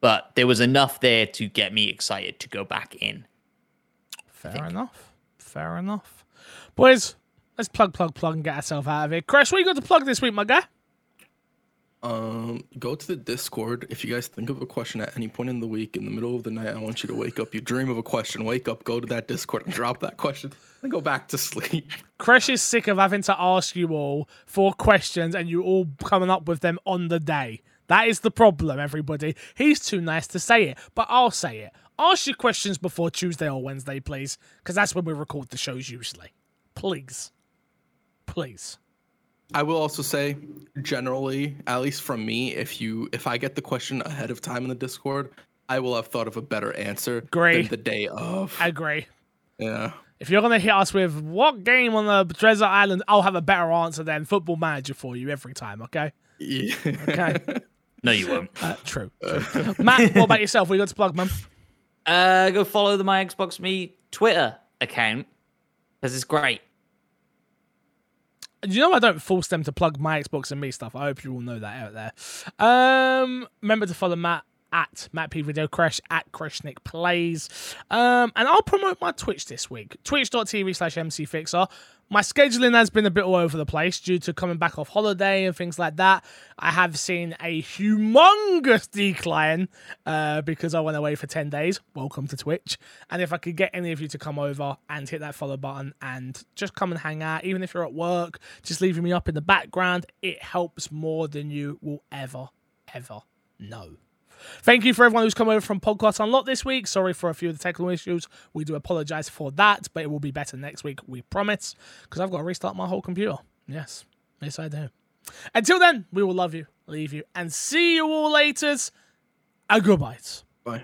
But there was enough there to get me excited to go back in. Fair enough. Fair enough. Boys, let's plug, plug, plug and get ourselves out of here. Chris, what you got to plug this week, my guy? Um, go to the Discord. If you guys think of a question at any point in the week, in the middle of the night, I want you to wake up. You dream of a question, wake up, go to that Discord and drop that question, then go back to sleep. [laughs] Chris is sick of having to ask you all for questions and you all coming up with them on the day. That is the problem, everybody. He's too nice to say it, but I'll say it. Ask your questions before Tuesday or Wednesday, please, because that's when we record the shows usually. Please. Please. I will also say, generally, at least from me, if you if I get the question ahead of time in the Discord, I will have thought of a better answer Agree. than the day of. I agree. yeah. If you're gonna hit us with what game on the Treasure island, I'll have a better answer than Football Manager for you every time. Okay. Yeah. Okay. [laughs] No, you won't. Uh, true. true. Matt, what about yourself? We you got to plug, man? Uh, go follow the My Xbox Me Twitter account because it's great. You know I don't force them to plug my Xbox and me stuff. I hope you all know that out there. Um, remember to follow Matt at Matt P Video Crash at Kreshnik Plays. Um, and I'll promote my Twitch this week. Twitch.tv slash MCFixer. My scheduling has been a bit all over the place due to coming back off holiday and things like that. I have seen a humongous decline uh, because I went away for 10 days. Welcome to Twitch. And if I could get any of you to come over and hit that follow button and just come and hang out, even if you're at work, just leaving me up in the background, it helps more than you will ever, ever know. Thank you for everyone who's come over from Podcast Unlocked this week. Sorry for a few of the technical issues. We do apologize for that, but it will be better next week, we promise, because I've got to restart my whole computer. Yes, yes, I do. Until then, we will love you, leave you, and see you all later. A goodbye. Bye.